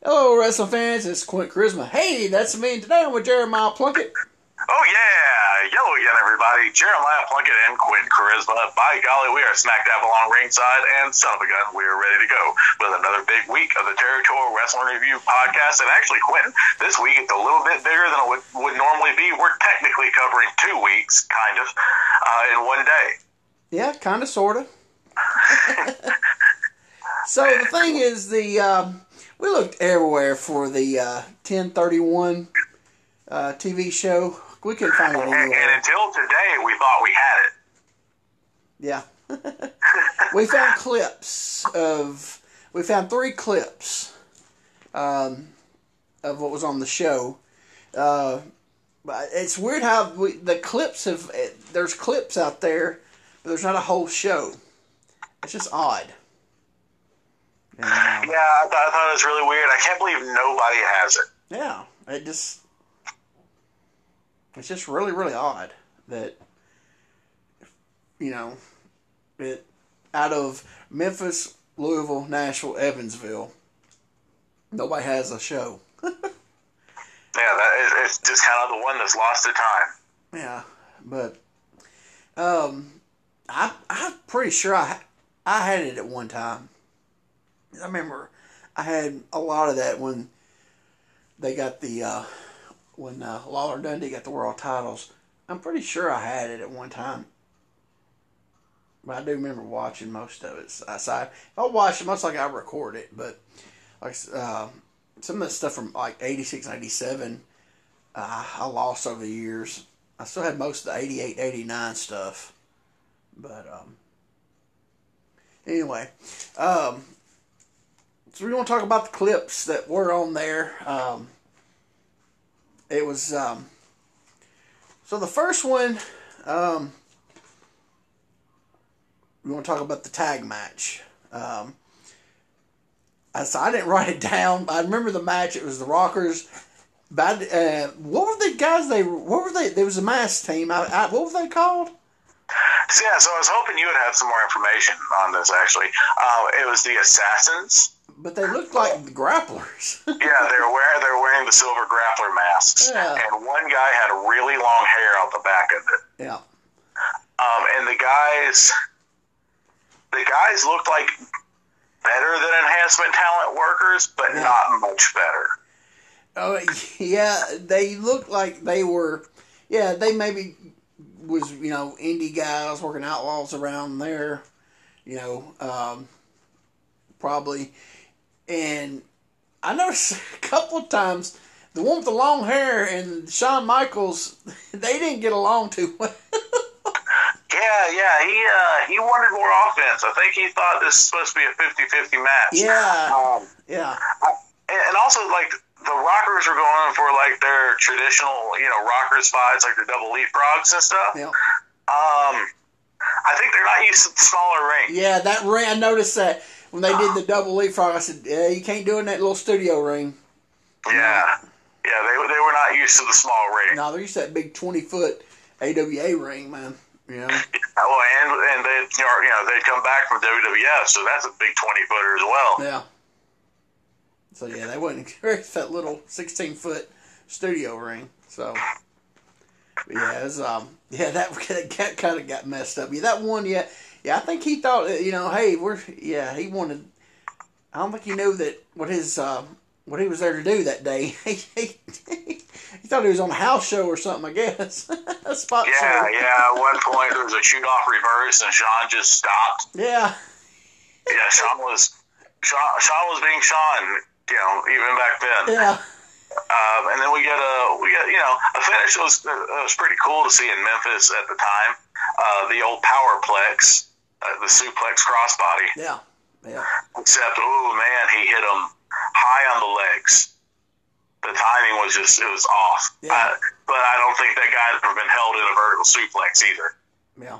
Hello, wrestling fans. It's Quint Charisma. Hey, that's me. And today I'm with Jeremiah Plunkett. Oh yeah, yellow again, everybody. Jeremiah Plunkett and Quint Charisma. By golly, we are smack dab along ringside, and son of a gun, we are ready to go with another big week of the Territorial Wrestling Review podcast. And actually, Quentin, this week it's a little bit bigger than it would, would normally be. We're technically covering two weeks, kind of, uh, in one day. Yeah, kind of, sort of. so the thing is, the um, we looked everywhere for the uh, 1031 uh, TV show. We couldn't find it And, anywhere. and until today, we thought we had it. Yeah. we found clips of. We found three clips um, of what was on the show. Uh, but it's weird how we, the clips have. There's clips out there, but there's not a whole show. It's just odd. And, um, Yeah, I, thought, I thought it was really weird. I can't believe nobody has it. yeah, it just. It's just really, really odd that. You know, it out of Memphis, Louisville, Nashville, Evansville, nobody has a show. Yeah, that is, it's just kind of the one that's lost the time. Yeah, but um, I I'm pretty sure I I had it at one time. I remember I had a lot of that when they got the uh, when uh, Lawler Dundee got the world titles. I'm pretty sure I had it at one time. But I do remember watching most of it. So I, so I, if I watch it, most like I record it. But like uh, some of the stuff from like 86, 87, uh, I lost over the years. I still had most of the 88, 89 stuff. But um, anyway, um, so we want to talk about the clips that were on there. Um, it was um, so the first one. Um, we want to talk about the tag match. Um, I, so I didn't write it down. I remember the match. It was the Rockers. Bad. Uh, what were the guys? They what were they? There was a mass team. I, I, what were they called? Yeah, so I was hoping you would have some more information on this. Actually, uh, it was the Assassins. But they looked like the grapplers. Yeah, they're wearing they were wearing the silver grappler masks, Yeah. and one guy had really long hair out the back of it. yeah. Um, and the guys, the guys looked like better than enhancement talent workers, but Yeah. not much better. Oh yeah, they looked like they were. Yeah, they maybe was you know indie guys working outlaws around there. You know, um, probably. And I noticed a couple of times the one with the long hair and Shawn Michaels, they didn't get along too well. Yeah, yeah, he uh, he wanted more offense. I think he thought this was supposed to be a 50-50 match. Yeah. Um, yeah, and and also like the rockers are going for like their traditional, you know, rocker spots, like the double leapfrogs and stuff. yeah, Um, I think they're not used to the smaller ring. yeah. That ring, I noticed that when they did the double leapfrog. I said, "Yeah, you can't do it in that little studio ring." Yeah, yeah, they they were not used to the small ring. No, they're used to that big twenty foot AWA ring, man. You know. Well, and and they you know, they'd come back from WWF, so that's a big twenty footer as well. Yeah. So yeah, they wouldn't encourage that little sixteen foot studio ring. So but yeah, was, um, yeah, that, that kind of got messed up. Yeah, that one, yeah, yeah. I think he thought, that, you know, hey, we're yeah. He wanted. I don't think he knew that what his uh, what he was there to do that day. he, he, he thought he was on a house show or something. I guess a spot Yeah, show. yeah. At one point there was a shoot off reverse, and Shawn just stopped. Yeah. Yeah, Shawn was Shawn, Shawn was being Shawn, you know, even back then. Yeah. Um, and then we get a we get you know a finish that was uh, was pretty cool to see in Memphis at the time. Uh, the old powerplex, uh, the suplex crossbody. Yeah. Yeah. Except, oh man, he hit him high on the legs. The timing was just it was off. Yeah. Uh, but I don't think that guy had ever been held in a vertical suplex either. Yeah.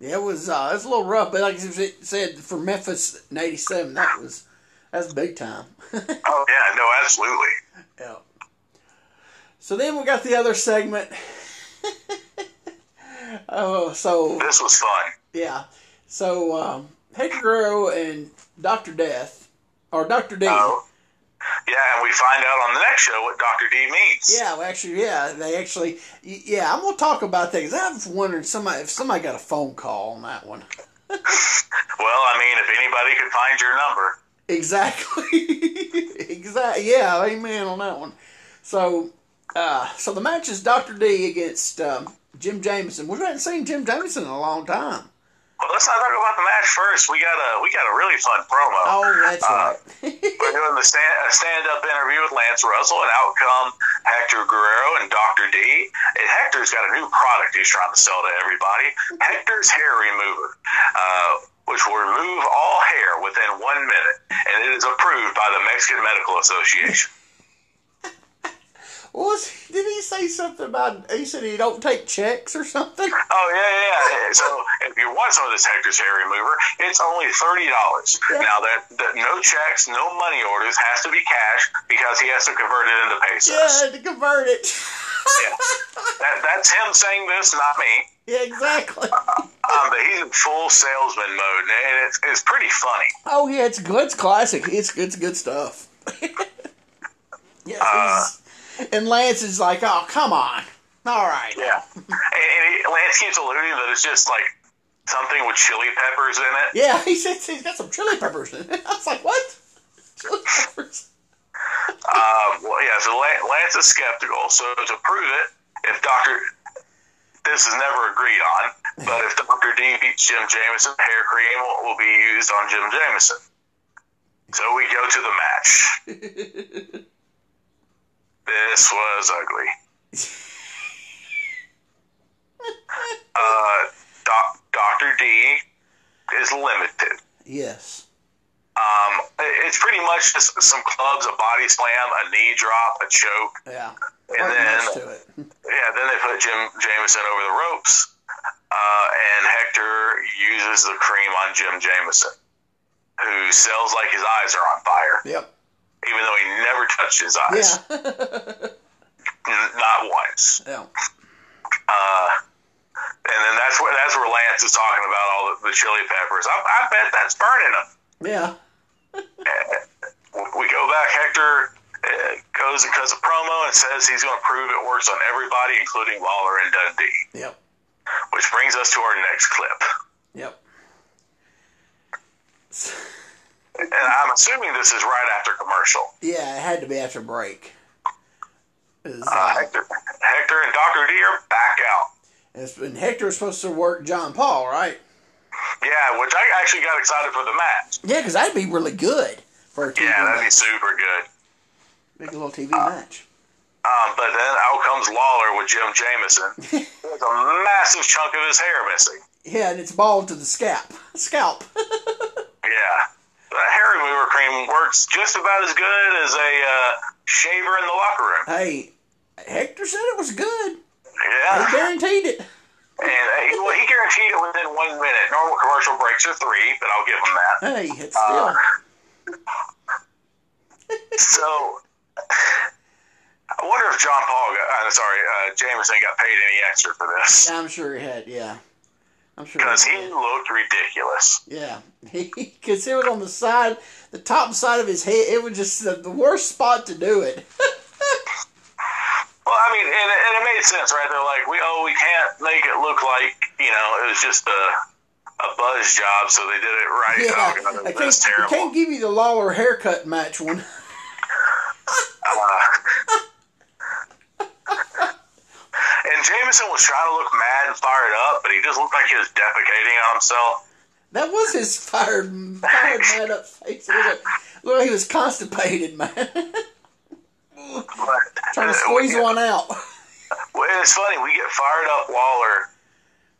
Yeah, it was uh, it was a little rough, but like you said, for Memphis in '87, that was that's big time. Oh yeah, no, absolutely. yeah. So then we got the other segment. oh, so This was fun. yeah, so um, Hector Guerrero and Doctor Death, or Doctor D, Oh, Yeah, and we find out on the next show what Doctor D means. Yeah, well, actually, yeah, they actually, yeah, I'm gonna talk about things. I was wondering somebody if somebody got a phone call on that one. Well, I mean, if anybody could find your number, Exactly. exactly. Yeah, amen on that one. So, uh, so the match is Doctor D against um, Jim Jameson. We haven't seen Jim Jameson in a long time. well, let's not talk about the match first. We got a we got a really fun promo. Oh, that's Uh, right. We're doing the stand, a stand-up interview with Lance Russell, and out come Hector Guerrero and Dr. D. And Hector's got a new product he's trying to sell to everybody. Hector's hair remover, uh, which will remove all hair within one minute, and it is approved by the Mexican Medical Association. Was did he say something about? He said he don't take checks or something. Oh yeah, yeah. yeah. So if you want some of this Hector's hair remover, it's only thirty dollars. Now that, that no checks, no money orders, has to be cash because he has to convert it into pesos. Yeah, to convert it. Yeah. That, that's him saying this, not me. yeah, exactly. Um, but he's in full salesman mode, and it's, it's pretty funny. Oh yeah, it's good. It's classic. It's it's good stuff. yes, he's- and Lance is like, oh come on, all right. Yeah. And, and he, Lance keeps alluding that it's just like something with chili peppers in it. Yeah, he says he's got some chili peppers in it. I was like, what? Chili peppers? Um, well, yeah, so Lance is skeptical. So to prove it, if Dr. This is never agreed on, but if Dr. D beats Jim Jameson, hair cream will, will be used on Jim Jameson. So we go to the match. This was ugly. Uh, doc, Dr. D is limited. yes. Um, it's pretty much just some clubs, a body slam, a knee drop, a choke, Yeah. and then to it. yeah, then they put Jim Jameson over the ropes, uh, and Hector uses the cream on Jim Jameson, who sells like his eyes are on fire, Yep. Even though he never touched his eyes, Yeah. Not once. yeah. Uh, and then that's where that's where Lance is talking about all the, the chili peppers. I, I bet that's burning them. Yeah. we go back. Hector uh, goes and cuts a promo and says he's going to prove it works on everybody, including Lawler and Dundee. Yep. Which brings us to our next clip. Yep. And I'm assuming this is right after commercial. Yeah, it had to be after break. Was, Uh, uh, Hector, Hector and Dr. D are back out. it's- and Hector was supposed to work John Paul, right? Yeah, which I actually got excited for the match. Yeah, because that'd be really good for a TV Yeah, that'd be super good. Make a little TV match. Um, but then out comes Lawler with Jim Jameson. There's a massive chunk of his hair missing. Yeah, and it's bald to the scalp. Scalp. Yeah. That hair remover cream works just about as good as a uh, shaver in the locker room. hey, Hector said it was good. Yeah. He guaranteed it. And uh, he, well, he guaranteed it within one minute. Normal commercial breaks are three, but I'll give him that. Hey, it's still. So, I wonder if John Paul got, uh, sorry, uh, Jameson got paid any extra for this. I'm sure he had. Yeah, I'm sure. Because he he looked ridiculous. Yeah, because it was on the side, the top side of his head. It was just the, the worst spot to do it. Well, I mean, and, it- and it made sense, right? They're like, we oh, we can't make it look like you know it was just a a buzz job, so they did it right. yeah, oh, God, I can't, I can't give you the Lawler haircut match one. Uh, and Jameson was trying to look mad and fired up, but he just looked like he was defecating on himself. That was his fired, fired mad up face. It looked like, he was constipated, man. But, Trying to uh, squeeze get- one out. Well, it's funny. We get fired up Lawler,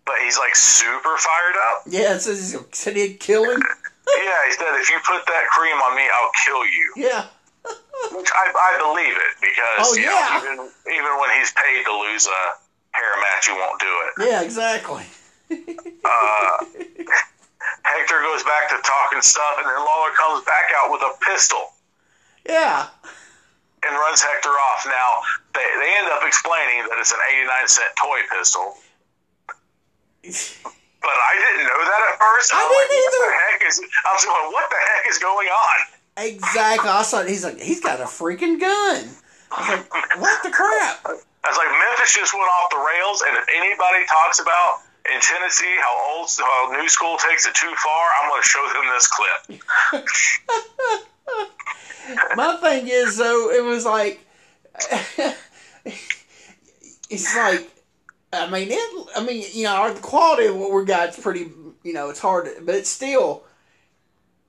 but he's like super fired up. Yeah, it says he said he'd kill him. Yeah, he said, if you put that cream on me, I'll kill you. Yeah, Which I, I believe it because Oh, yeah. know, even even when he's paid to lose a hair match, he won't do it. yeah, exactly. Uh, Hector goes back to talking stuff, and then Lawler comes back out with a pistol Yeah, and runs Hector off. Now they they end up explaining that it's an eighty nine cent toy pistol. But I didn't know that at first. I like, didn't What either. the heck is? I was going, what the heck is going on? Exactly. I saw. He's like, he's got a freaking gun. I was like, what the crap? I was like, Memphis just went off the rails, and if anybody talks about in Tennessee how old, how new school takes it too far, I'm going to show them this clip. My thing is though, it was like, it's like, I mean, it. I mean, you know, our the quality of what we got is pretty. You know, it's hard, but it's still.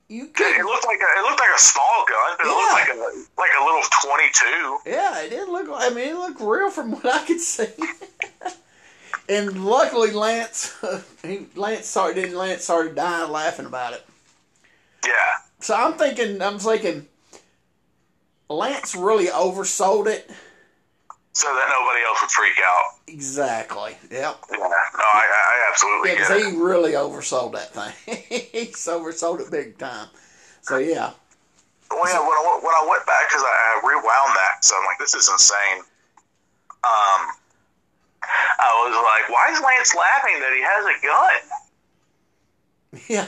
You It looked like a, it looked like a small gun, but it looked like a like a little 22. Yeah, it did look. I mean, it looked real from what I could see. and luckily, Lance, uh, he Lance started didn't Lance started dying laughing about it. Yeah, So I'm thinking, I'm thinking, Lance really oversold it. So that nobody else would freak out. Exactly. Yep. Yeah, no, I, I absolutely Yeah, get he really oversold that thing. He's oversold it big time. So yeah, Well, yeah, when I, when I went back because I, rewound that, so I'm like, this is insane. Um, I was like, why is Lance laughing that he has a gun? yeah,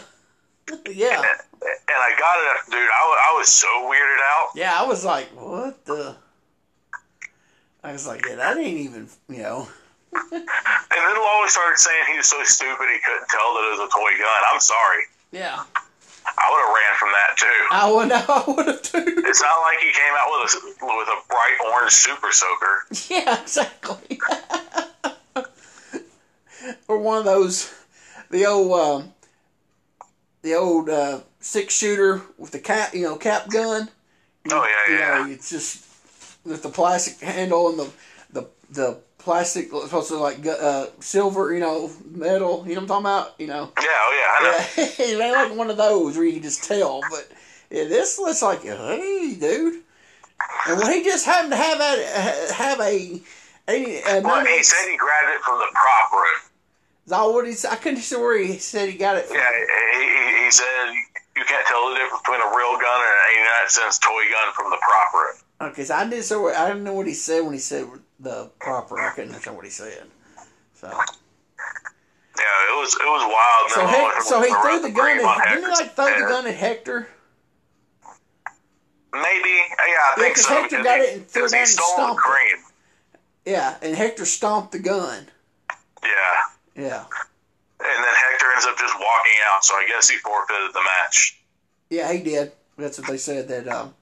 yeah, And I got it, dude. I, I was so weirded out. yeah. I was like, what the? I was like, yeah, that ain't even, you know. And then Lois started saying he was so stupid he couldn't tell that it was a toy gun. I'm sorry. Yeah, I would have ran from that too. I would, I would have too. It's not like he came out with a with a bright orange super soaker. Yeah, exactly. or one of those, the old, um, the old uh, six shooter with the cap, you know, cap gun. Oh yeah, You yeah. know, it's just with the plastic handle and the the the plastic supposed to like uh, silver, you know, metal. You know what I'm talking about? You know, Yeah, oh yeah, I know. yeah, it ain't like one of those where you can just tell. But yeah, this looks like hey, dude. And when he just happened to have a have a, a, a Well, he said he grabbed it from the prop room. Is that what he said? I couldn't see where he said he got it. From. Yeah, he, he, he said you can't tell the difference between a real gun and an 89 cents toy gun from the prop room. Okay, so I didn't. So I didn't know what he said when he said the proper. I couldn't understand what he said. So, Yeah, it was it was wild. so, he, so he threw the gun. At, didn't he like throw the gun at Hector? Maybe, yeah, I think 'cause so. Hector got he, it and threw it down and stomped it. Yeah, and Hector stomped the gun. Yeah, Yeah, and then Hector ends up just walking out. So I guess he forfeited the match. yeah, he did. That's what they said that um,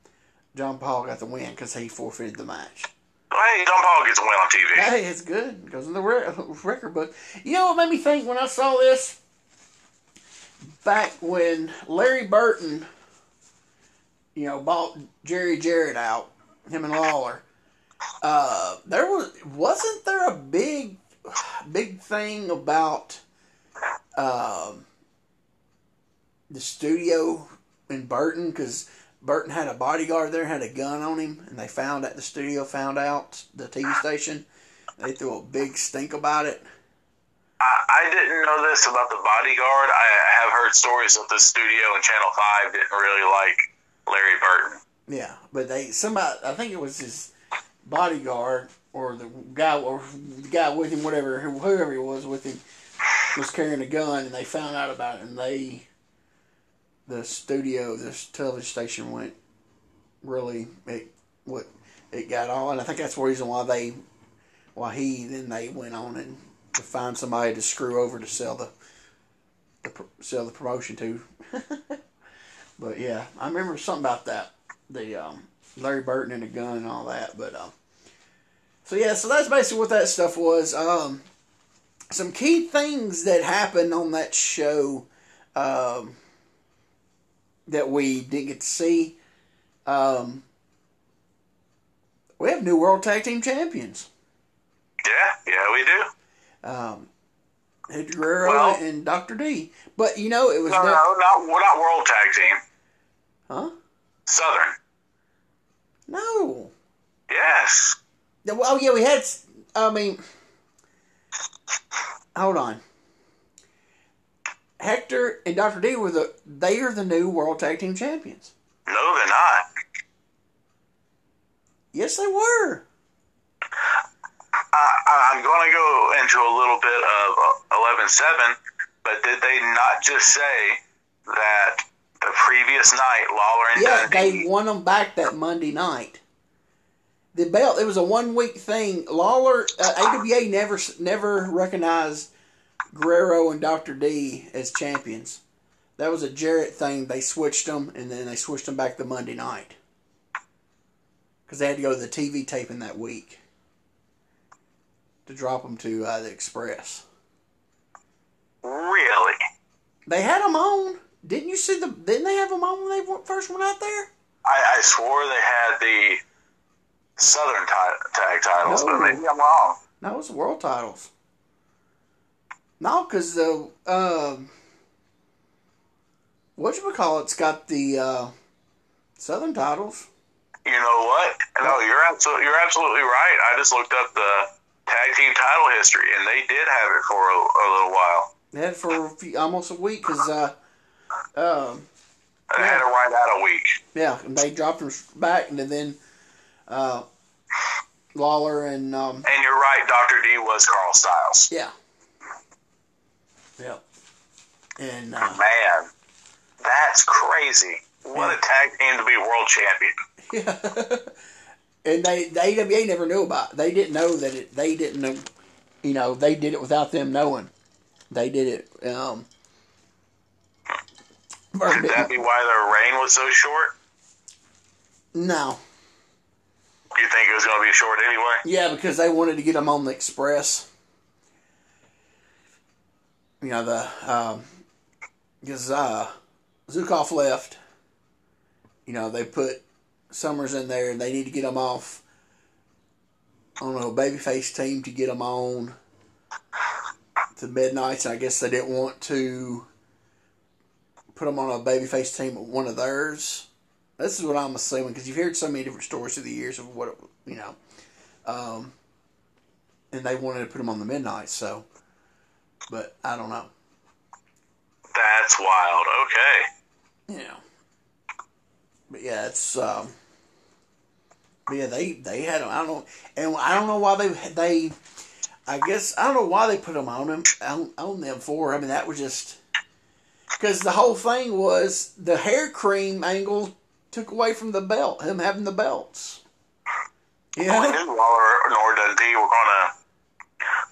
John Paul got the win because he forfeited the match. Hey, John Paul gets a win on TV. Hey, it's good. It goes in the re- record book. You know what made me think when I saw this? Back when Larry Burton, you know, bought Jerry Jarrett out, him and Lawler. Uh, there was wasn't there a big, big thing about um, the studio in Burton because Burton had a bodyguard there, had a gun on him, and they found at the studio found out the TV station. They threw a big stink about it. I, I didn't know this about the bodyguard. I have heard stories that the studio and Channel Five didn't really like Larry Burton. Yeah, but they somebody I think it was his bodyguard or the guy or the guy with him, whatever whoever he was with him, was carrying a gun, and they found out about it, and they, the studio, this television station went really it what it got on, and I think that's the reason why they, why he then they went on and to find somebody to screw over to sell the, the sell the promotion to. But yeah, I remember something about that. The um, Larry Burton and the gun and all that. But um, so yeah, so that's basically what that stuff was. Um, some key things that happened on that show um, that we didn't get to see. Um, we have new World Tag Team Champions. Yeah, yeah, we do. Um, Eddie Guerrero Well- and Dr. D. But you know, it was No, no- no, not not World Tag Team. huh? Southern. No. Yes. Oh yeah, we had. I mean, hold on. Hector and Doctor D were the. They are the new World Tag Team Champions. No, they're not. Yes, they were. I, I- I'm going to go into a little bit of eleven seven, but did they not just say that the previous night, Lawler and Yeah, Dundee. they won them back that Monday night. The belt. It was a one week thing. Lawler uh, AWA never never recognized Guerrero and Doctor D as champions. That was a Jarrett thing. They switched them, and then they switched them back the Monday night because they had to go to the TV taping that week to drop them to uh, the Express. Really? They had them on. Didn't you see the? Didn't they have them on when they first went out there? I, I swore they had the Southern ti- tag titles, No. but maybe I'm wrong. No, it was world titles. No, because the um, what you call it's got the uh, southern titles. You know what? No, you're absolutely you're absolutely right. I just looked up the tag team title history, and they did have it for a, a little while. They had it for a few, almost a week because uh, um, They had it right out a week. yeah, and they dropped them back, and then uh, Lawler and um, And you're right, Doctor D was Carl Styles. yeah, yeah, and uh, Man, that's crazy. What a tag team to be world champion. Yeah. and they the AWA never knew about. It. They didn't know that it. They didn't know. You know, they did it without them knowing. They did it. Um, Could that be why their reign was so short? no. You think it was going to be short anyway? Yeah, because they wanted to get them on the express. You know the um, because uh, Zukov left. You know they put Summers in there, and they need to get them off. I don't know, babyface team to get them on to midnights. I guess they didn't want to put them on a babyface team with one of theirs. This is what I'm assuming because you've heard so many different stories through the years of what it, you know, um, and they wanted to put them on the midnight. So, but I don't know. That's wild. Okay. Yeah. but yeah, it's um, yeah, they they had 'em. I don't know, and I don't know why they they. I guess I don't know why they put them on them on, on them for. I mean, that was just because the whole thing was the hair cream angle took away from the belt, him having the belts. Yeah. Well, we knew Lawler nor Dundee were going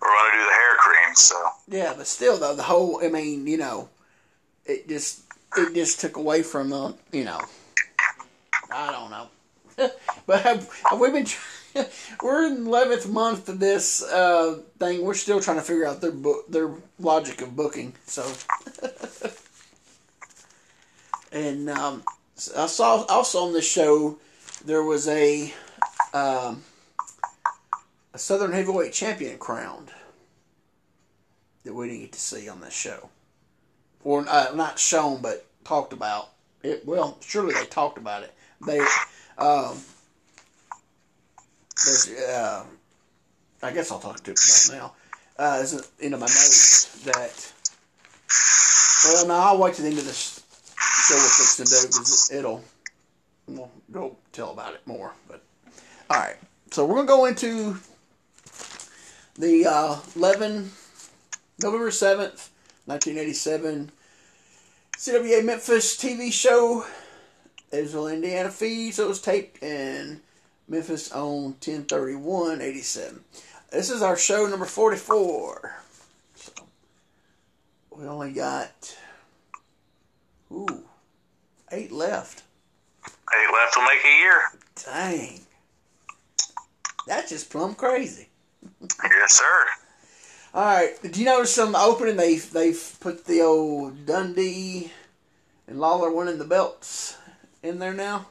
were going to do the hair cream, so yeah, but still though, the whole I mean, you know, it just it just took away from the you know, I don't know, but have, have we been? try- We're in eleventh month of this uh, thing. We're still trying to figure out their book, their logic of booking. So, and um, I saw also on the show there was a um, a Southern Heavyweight Champion crowned that we didn't get to see on this show, or uh, not shown but talked about. It well, surely they talked about it. They um, uh, I guess I'll talk to it about now. Uh, end of my notes that. Well, no, I'll wait to the end of this show we're fixing to do because it'll. We'll tell about it more. But all right, so we're gonna go into the uh, 11 November 7th, 1987 CWA Memphis TV show. Israel, Indiana feed, so it was taped in Memphis on 1031 87. This is our show number 44. So we only got ooh eight left. eight left will make a year. Dang. That's just plumb crazy. Yes, sir. All right. Did you notice the opening they they've put the old Dundee and Lawler winning the belts in there now?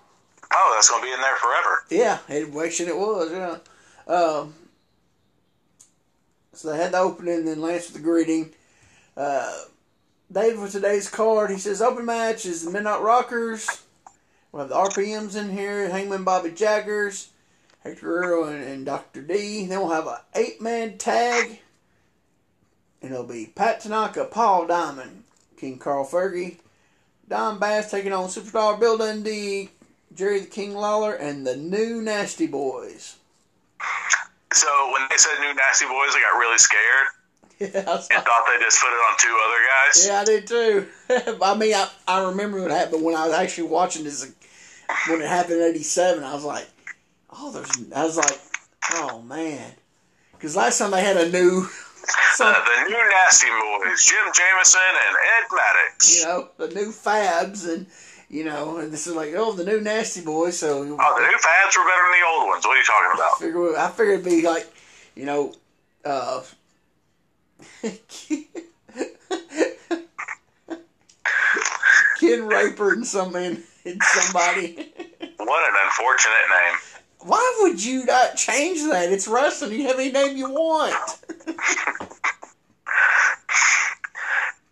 Oh, that's going to be in there forever. Yeah, it actually it was. Yeah. Um, so they had the opening, and then Lance with the greeting. Uh, Dave with today's card. He says open match is the Midnight Rockers. We'll have the RPMs in here. Hangman Bobby Jaggers, Hector Guerrero, and, and Dr. D. Then we'll have an eight man tag. And it'll be Pat Tanaka, Paul Diamond, King Carl Fergie, Don Bass taking on Superstar Bill Dundee, Jerry the King Lawler, and the new Nasty Boys. So when they said new nasty boys, I got really scared Yeah, I, and thought they just put it on two other guys. yeah, I did too. I mean, I, I remember when it happened, when I was actually watching this, when it happened in '87, I was like, oh, there's. I was like, oh man, because last time they had a new, some, Uh, the new Nasty Boys, Jim Jameson and Ed Maddox. you know, the new Fabs, and you know, and this is like, oh, the new Nasty Boys. So Oh, the new Fabs were better than the old ones. What are you talking about? figure I figured it'd be like, you know, uh, Ken Raper and something and somebody. What an unfortunate name. Why would you not change that? It's wrestling. You have any name you want.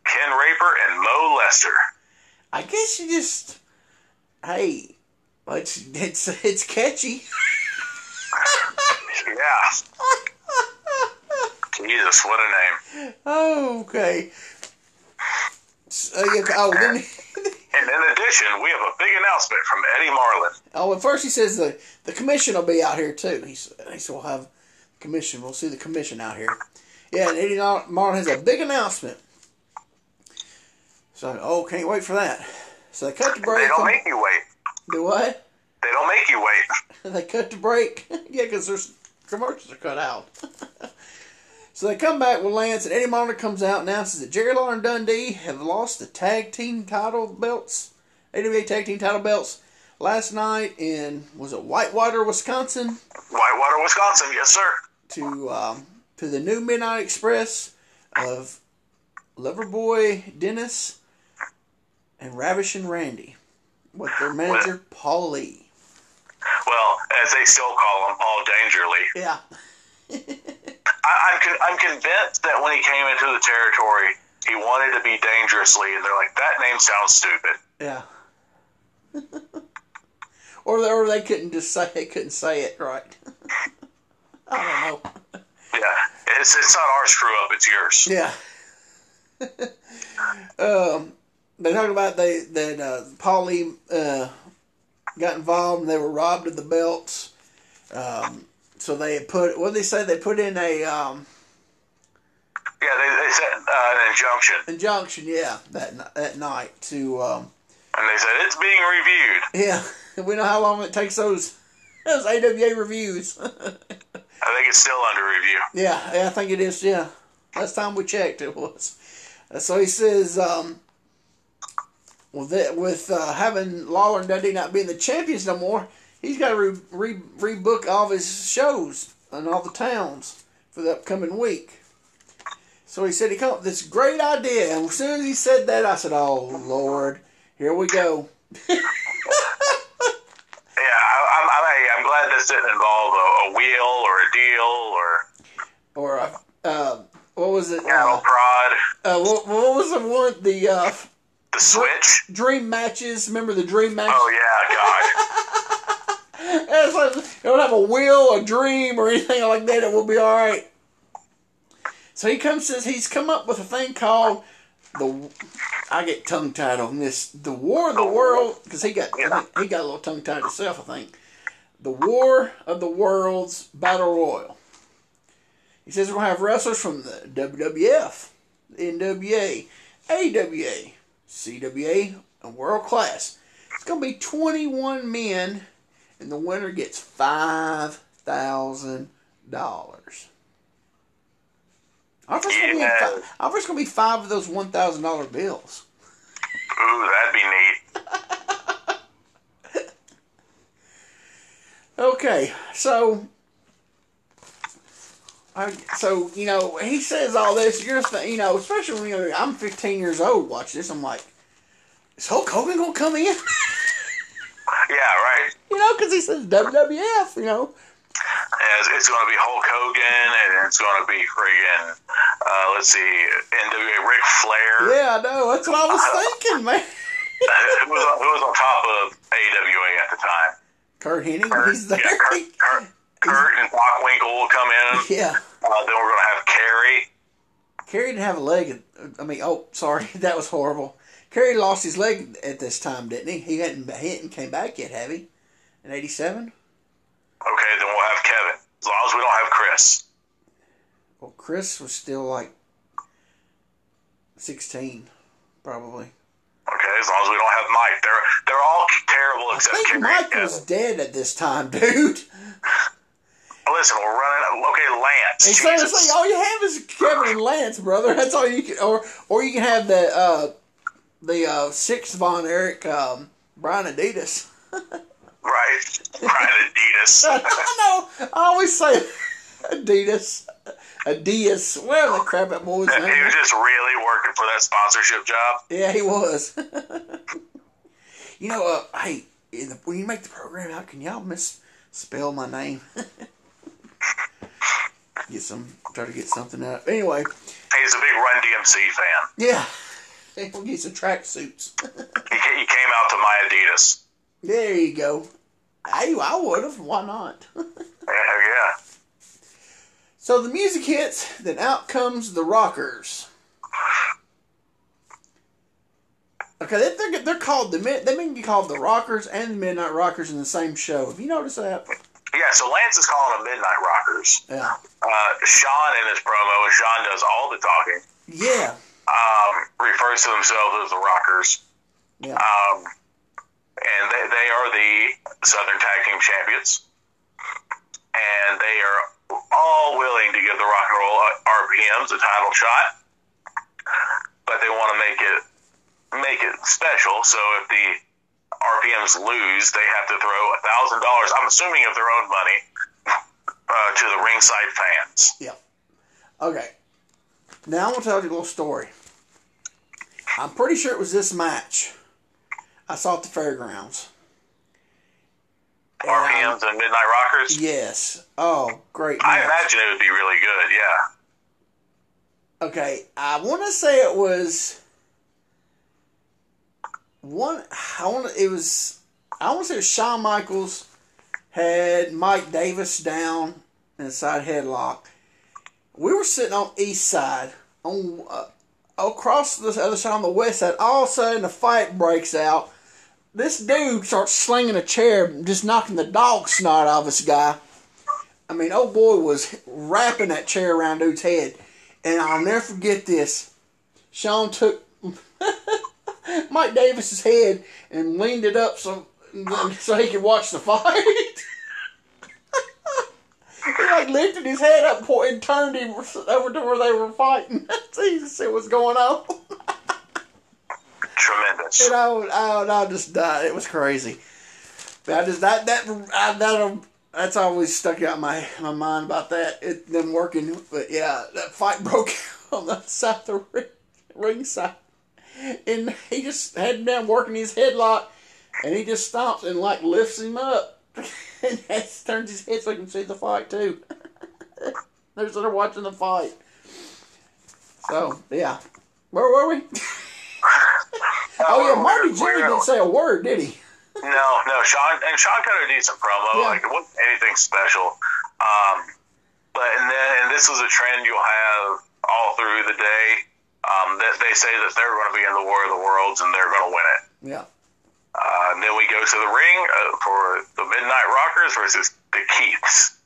Ken Raper and Mo Lester. I guess you just, hey, it's it's it's catchy. Yeah. Jesus, what a name. Okay. So, uh, yeah, oh, then, And in addition, we have a big announcement from Eddie Marlin. oh, at first he says the the commission will be out here too. He said, he said we'll have commission. We'll see the commission out here. Yeah, and Eddie Marlin has a big announcement. So, oh, can't wait for that. So they cut the break. They don't make you wait. Do what? They don't make you wait. they cut the break. yeah, because there's commercials are cut out. so they come back with Lance, and Eddie Marlin comes out and announces that Jerry Lawler and Dundee have lost the tag team title belts, AWA tag team title belts, last night in was it Whitewater, Wisconsin, Whitewater, Wisconsin. Yes, sir. to um, to the new Midnight Express of Loverboy Dennis and Ravishing Randy with their manager Paul Lee. Well, as they still call him, Paul Dangerly. Yeah. I, I'm, con- I'm convinced that when he came into the territory, he wanted to be dangerously, and they're like, that name sounds stupid. Yeah. or they, or they couldn't just say they couldn't say it right. I don't know. Yeah, it's, it's not our screw up, it's yours. Yeah. um, they talk about they that uh, Paulie uh, got involved and they were robbed of the belts. Um, so they put what did they say? They put in a um, Yeah, they, they said uh, an injunction, injunction. Yeah, that that night to um, and they said it's being reviewed. yeah. We know how long it takes those those AWA reviews. I think it's still under review. Yeah, yeah, I think it is. Yeah, last time we checked, it was. Uh, So he says, um, with that, with uh, having Lawler and Dundee not being the champions no more, he's got to re, re, rebook all of his shows in all the towns for the upcoming week. So he said he come up with this great idea, and as soon as he said that, I said, "Oh Lord, here we go." Yeah, I'm, I'm, I'm glad this didn't involve a, a wheel or a deal or Or uh, uh, what was it? cattle Uh, prod. uh, what, what was the one? The uh, The switch. dream matches. Remember the dream match? Oh yeah, God. It's like, you don't have a will, a dream, or anything like that. It will be all right. So he comes says he's come up with a thing called the. I get tongue tied on this. The War of the World because he got he got a little tongue tied himself. I think the War of the Worlds Battle Royal. He says we're gonna have wrestlers from the WWF, NWA, AWA, CWA, and World Class. It's gonna be twenty one men and the winner gets five thousand dollars. I offer gonna be five, gonna be five of those one thousand dollar bills. Ooh, that'd be neat. Okay, so, I, so you know he says all this. You're th- you know, especially when you're, I'm 15 years old watching this. I'm like, is Hulk Hogan gonna come in? Yeah, right. you know, because he says WWF. You know, Yeah, it's, it's going to be Hulk Hogan, and it's going to be friggin' uh, let's see, NWA Ric Flair. yeah, I know. That's what I was thinking, man. who was on, who was on top of AWA at the time? Curt Hennig, Curt, he's there. yeah, Curt, Curt, Curt and Bockwinkel will come in. yeah. Uh, then we're going to have Kerry. Kerry didn't have a leg. I mean, oh, sorry, that was horrible. Kerry lost his leg at this time, didn't he? He hadn't, he hadn't came back yet, have he? In '87. Okay, then we'll have Kevin. As long as we don't have Chris. Well, Chris was still like 16, probably. Okay, as long as we don't have Mike, they're they're all terrible except I think Mike was dead at this time, dude. Listen, we're running. Okay, Lance. And so it's like all you have is Kevin and Lance, brother. That's all you can, or or you can have the uh, the uh, sixth Von Erich, um, Brian Adidas. Right, Brian Adidas. I know. I always say Adidas, Adidas, whatever the crap that boy's he was just really working for that sponsorship job. Yeah, he was. you know, uh, hey, in the, when you make the program out, can y'all misspell my name? get some, try to get something out. Anyway, He's a big Run DMC fan. yeah, we'll get some track suits. He, ca- came out to my Adidas. there you go. Hey, I would have. Why not? Yeah, yeah. so the music hits, then out comes the rockers. Okay, they- they're, they're called the they may be called the Rockers and the Midnight Rockers in the same show. Have you noticed that? Yeah, so Lance is calling them Midnight Rockers. Yeah. Uh, Shawn in his promo, and Shawn does all the talking, Yeah. Um, refers to themselves as the Rockers. Yeah. Um, and they, they are the Southern Tag Team Champions. And they are all willing to give the Rock and Roll RPMs a title shot. But they want to make it make it special. So if the RPMs lose, they have to throw a thousand dollars. I'm assuming of their own money uh, to the ringside fans. Yeah. Okay. Now I'm gonna tell you a little story. I'm pretty sure it was this match. I saw at the fairgrounds. RPMs and Midnight Rockers. yes. Oh, great I imagine it would be really good. Yeah. Okay, I want to say it was one. I want. It was. I want to say it was Shawn Michaels had Mike Davis down inside headlock. We were sitting on east side on uh, across the other side on the west side. All of a sudden, the fight breaks out. This dude starts slinging a chair, just knocking the dog snot off this guy. I mean, old boy was wrapping that chair around dude's head. And I'll never forget this. Shawn took Mike Davis's head and leaned it up so so he could watch the fight. he like lifted his head up and turned him over to where they were fighting so see what's going on. Tremendous. And I, would- I, would- I just died. It was crazy. But I just that that I, that that's always stuck out in my my mind about that. It them working, but yeah, that fight broke out on the side of the ring, ring side, and he just had him down working his headlock, and he just stomps and like lifts him up, and has, turns his head so he can see the fight too. They're sort of watching the fight. So yeah, where were we? Oh yeah, Marty Jimmy didn't say a word, did he? No, no, Shawn and Shawn cut a decent promo. Yeah. Like it wasn't anything special. Um, but and then and this was a trend you'll have all through the day. Um, that they say that they're going to be in the War of the Worlds and they're going to win it. Yeah. Uh, and then we go to the ring uh, for the Midnight Rockers versus the Keiths.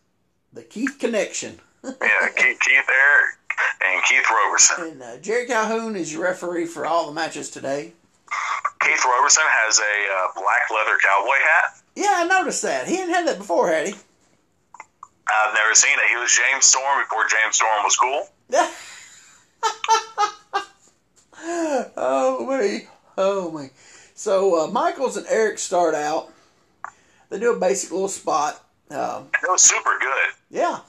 The Keith connection. Yeah, Keith, Keith Eric and Keith Roberson. And uh, Jerry Calhoun is your referee for all the matches today. Keith Roberson has a uh, black leather cowboy hat. Yeah, I noticed that. He hadn't had that before, had he? I've never seen it. He was James Storm before James Storm was cool. oh me, oh me. So uh, Michaels and Eric start out. They do a basic little spot. Um, It was super good. yeah,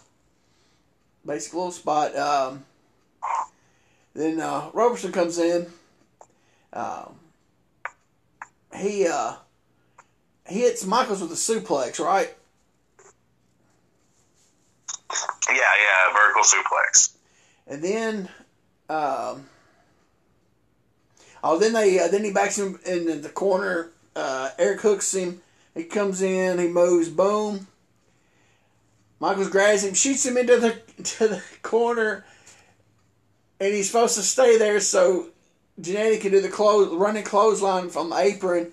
basic little spot. Um, then uh, Roberson comes in. Um, he uh, he hits Michaels with a suplex, right? Yeah, yeah, vertical suplex. And then, um, oh, then they uh, then he backs him in the corner. Uh, Eric hooks him. He comes in. He mows. Boom. Michaels grabs him, shoots him into the to the corner, and he's supposed to stay there so Jannetty can do the running clothesline from the apron.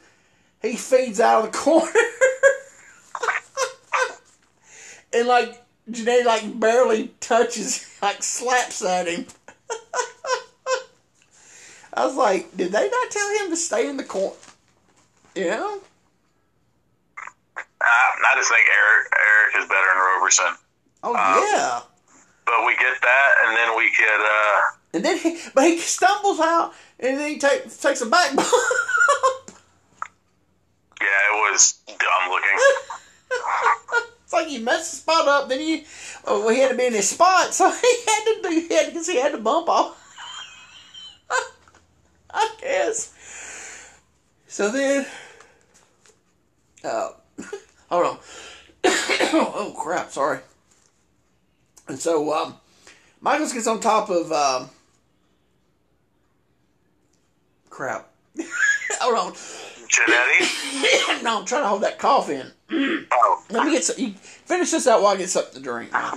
He feeds out of the corner, and like Jannetty like barely touches, like slaps at him. I was like, did they not tell him to stay in the corner? You know? Uh, I just think Eric Eric is better than Roberson. Oh Um, yeah. But we get that, and then we get uh, And then he, but he stumbles out, and then he take, takes a back bump. yeah, it was dumb looking. it's like he messed the spot up. Then he, oh, he had to be in his spot, so he had to do. He had because he had to bump off. I guess. So then, uh, hold on. oh crap! Sorry. And so um, Michaels gets on top of um, crap. hold on. Jannetty. no, I'm trying to hold that cough in. Oh, Let me get some. You finish this out while I get something to drink. yeah.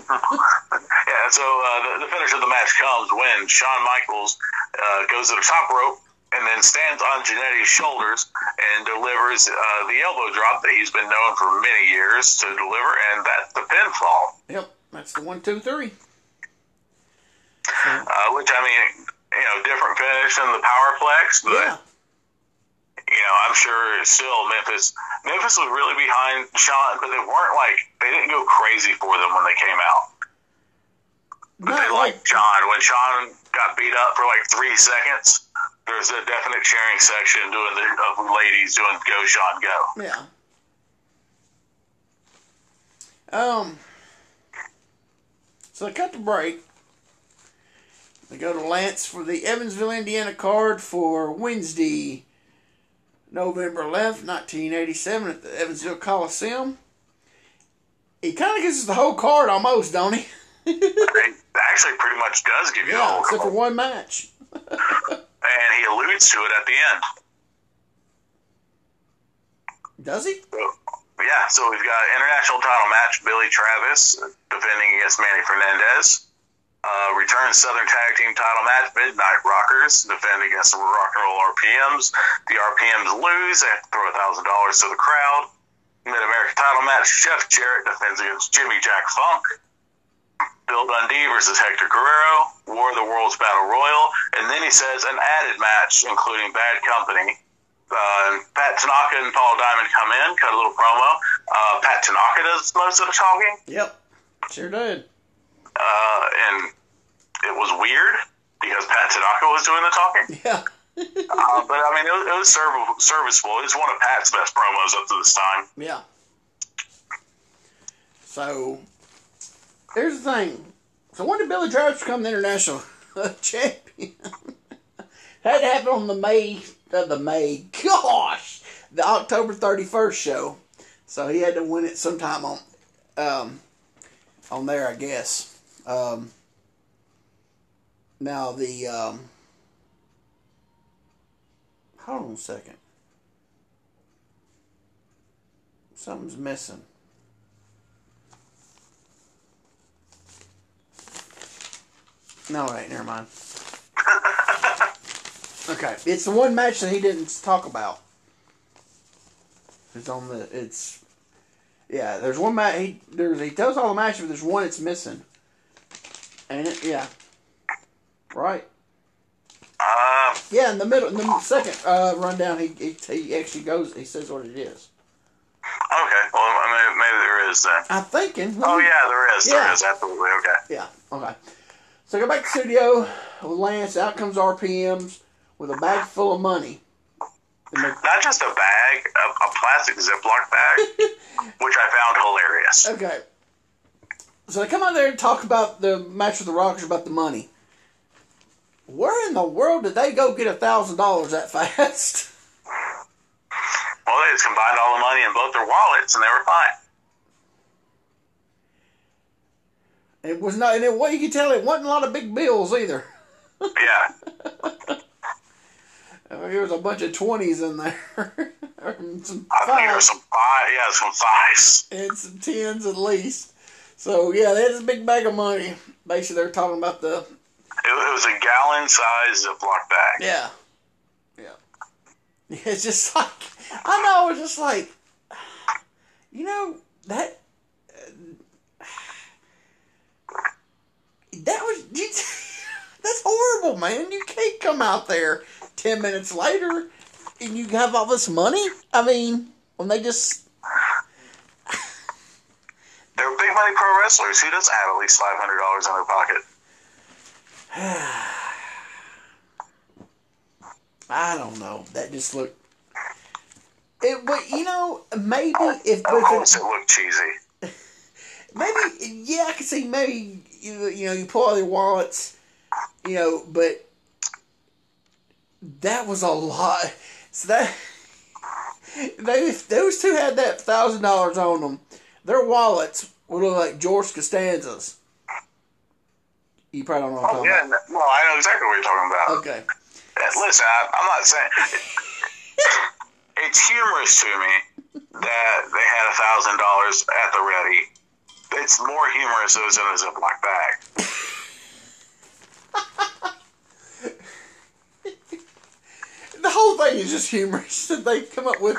So uh, the, the finish of the match comes when Shawn Michaels uh, goes to the top rope and then stands on Jannetty's shoulders and delivers uh, the elbow drop that he's been known for many years to deliver, and that's the pinfall. Yep, that's the one, two, three. Uh, which I mean, you know, different finish than the Powerplex, but Yeah, you know, I'm sure still Memphis. Memphis was really behind Shawn, but they weren't like they didn't go crazy for them when they came out. But they not like liked Shawn. When Shawn got beat up for like three seconds, there's a definite cheering section doing the of ladies doing "Go Shawn Go." yeah. Um. So they cut the break. They go to Lance for the Evansville, Indiana card for Wednesday, November 11th, 1987 at the Evansville Coliseum. He kind of gives us the whole card almost, don't he? It actually pretty much does give you the yeah, whole except for one match. and he alludes to it at the end. Does he? So, yeah, so we've got international title match: Billy Travis defending against Manny Fernandez. Uh, return Southern Tag Team title match: Midnight Rockers defend against the Rock and Roll RPMs. The RPMs lose; they have to throw a thousand dollars to the crowd. Mid American title match: Jeff Jarrett defends against Jimmy Jack Funk. Bill Dundee versus Hector Guerrero. War of the Worlds Battle Royal, and then he says an added match including Bad Company uh, Pat Tanaka and Paul Diamond come in, cut a little promo. Uh, Pat Tanaka does most of the talking, Yep. Sure did. uh, and it was weird because Pat Tanaka was doing the talking. Yeah. Uh, but I mean, it was, it was serv- serviceable. It's one of Pat's best promos up to this time. Yeah. So, here's the thing. So when did Billy Travis become the international champion? Had to happen on the May, uh, the May, gosh, the October 31st show. So he had to win it sometime on, um, on there, I guess. Um, now the, um, hold on a second. Something's missing. No, it ain't. Never mind. okay, it's the one match that he didn't talk about. It's on the. It's yeah. There's one match. He there's he tells all the matches, but there's one it's missing. And it, yeah, right. Uh, Yeah, in the middle, in the second uh, rundown, he, he he actually goes. He says what it is. okay, well, I mean, maybe there is then. I'm thinking. Oh, yeah, there is. Yeah. There is, absolutely. Okay. Yeah, okay. So I go back to the studio with Lance. Out comes RPMs with a bag full of money. Not just a bag, a, a plastic Ziploc bag, which I found hilarious. Okay. So they come out there and talk about the match with the Rockers about the money. Where in the world did they go get a thousand dollars that fast? Well, they just combined all the money in both their wallets, and they were fine. It was not, and it, what you can tell, it wasn't a lot of big bills either. Yeah. There was a bunch of twenties in there, some I think there was some five, yeah, some fives. and some tens at least. So yeah, that is a big bag of money. Basically, they're talking about the It, it was a gallon size Ziploc bag. Yeah. Yeah. It's just like, I know, it's just like, you know, that, that was, you, that's horrible, man. You can't come out there ten minutes later, and you have all this money. I mean, when they just They're big money pro wrestlers. Who doesn't have at least five hundred dollars in their pocket? I don't know. That just looked. It, but you know, maybe if Of course, if it looked cheesy. maybe yeah, I could see maybe you you know you pull out their wallets, you know, but that was a lot. So that they if those two had that thousand dollars on them, their wallets would look like George Costanza's. You probably don't know Oh yeah, no, I know exactly what you're talking about. about. Okay. Listen, I, I'm not saying it's humorous to me that they had a thousand dollars at the ready. It's more humorous it was in a Ziploc bag. The whole thing is just humorous that they come up with.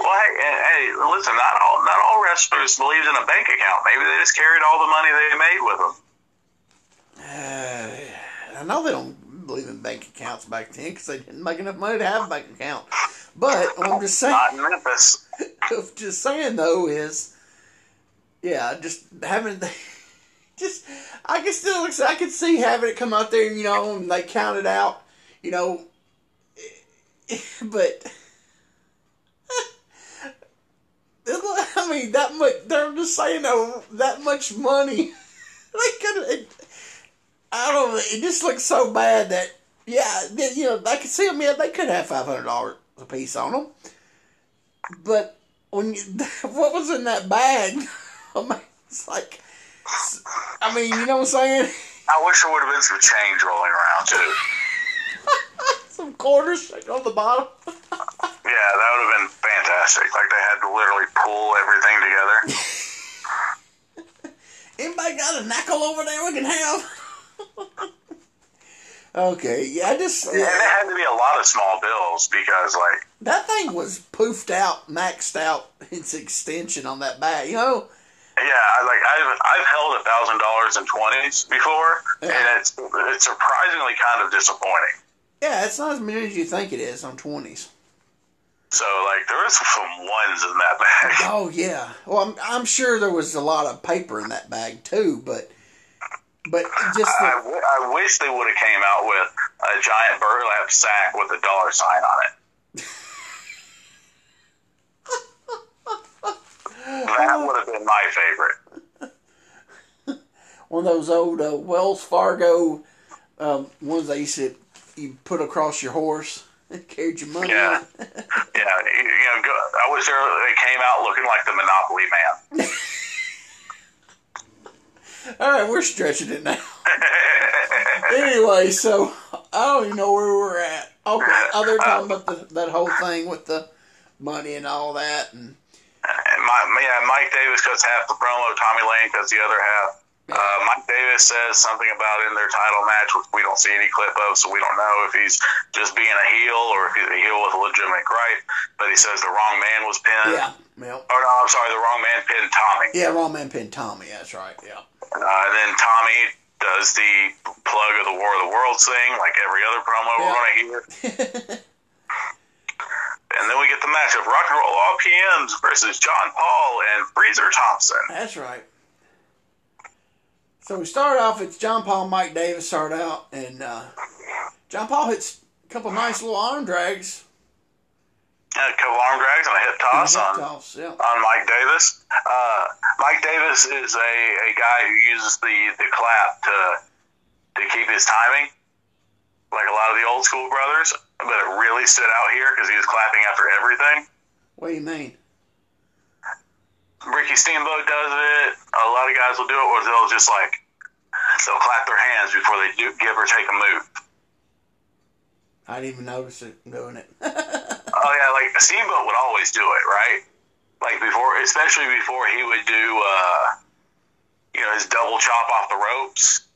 Well, hey, hey, listen, not all not all wrestlers believed in a bank account. Maybe they just carried all the money they made with them. Uh, I know they don't believe in bank accounts back then because they didn't make enough money to have a bank account. But what I'm just saying, Not in Memphis. just saying though is, yeah, just having just I can still I can see having it come out there, you know, and they count it out, you know, but. I mean that much. They're just saying oh, that much money. they could. I don't. It just looks so bad that yeah, they- you know, I could see them. Yeah, they could have five hundred dollars a piece on them. But when you, what was in that bag? I mean, it's like, I mean, you know what I'm saying? I wish there would have been some change rolling around too. Some quarters like on the bottom. Yeah, that would have been fantastic. Like they had to literally pull everything together. Anybody got a knuckle over there we can have? okay, yeah, I just And it had to be a lot of small bills because, like, that thing was poofed out, maxed out its extension on that bag. You know, yeah, I like I've I've held a thousand dollars in twenties before, Yeah. and it's it's surprisingly kind of disappointing. yeah, it's not as many as you think it is on twenties. So like there was some ones in that bag. Oh yeah. Well, I'm I'm sure there was a lot of paper in that bag too, but but just I, the, w- I wish they would have came out with a giant burlap sack with a dollar sign on it. that would have been my favorite. one of those old uh, Wells Fargo um, ones they used to you put across your horse and carried your money. Yeah. Yeah, you, know, go, I was there, they came out looking like the Monopoly Man. All right, we're stretching it now. anyway, so I don't even know where we're at. Okay, oh, they're talking about the, that whole thing with the money and all that, And my, yeah, Mike Davis cuts half the promo. Tommy Lane cuts the other half. Uh, Mike Davis says something about in their title match, which we don't see any clip of, so we don't know if he's just being a heel or if he's a heel with a legitimate gripe. But he says the wrong man was pinned. yeah, well, Oh no, I'm sorry, the wrong man pinned Tommy. yeah, wrong man pinned Tommy. That's right. Yeah. Uh, and then Tommy does the plug of the War of the Worlds thing, like every other promo we're going to hear. And then we get the match of Rock and Roll RPMs versus John Paul and Freezer Thompson. That's right. So we start off. It's John Paul, Mike Davis start out, and uh, John Paul hits a couple nice little arm drags. A couple arm drags and a hip toss Hip on, toss, yeah. on Mike Davis. Uh, Mike Davis is a, a guy who uses the, the clap to to keep his timing, like a lot of the old school brothers. But it really stood out here because he was clapping after everything. What do you mean? Ricky Steamboat does it. A lot of guys will do it where they'll just like they'll clap their hands before they do give or take a move. I didn't even notice it doing it. Oh yeah, like Steamboat would always do it, right? Like before, especially before he would do, uh, you know, his double chop off the ropes.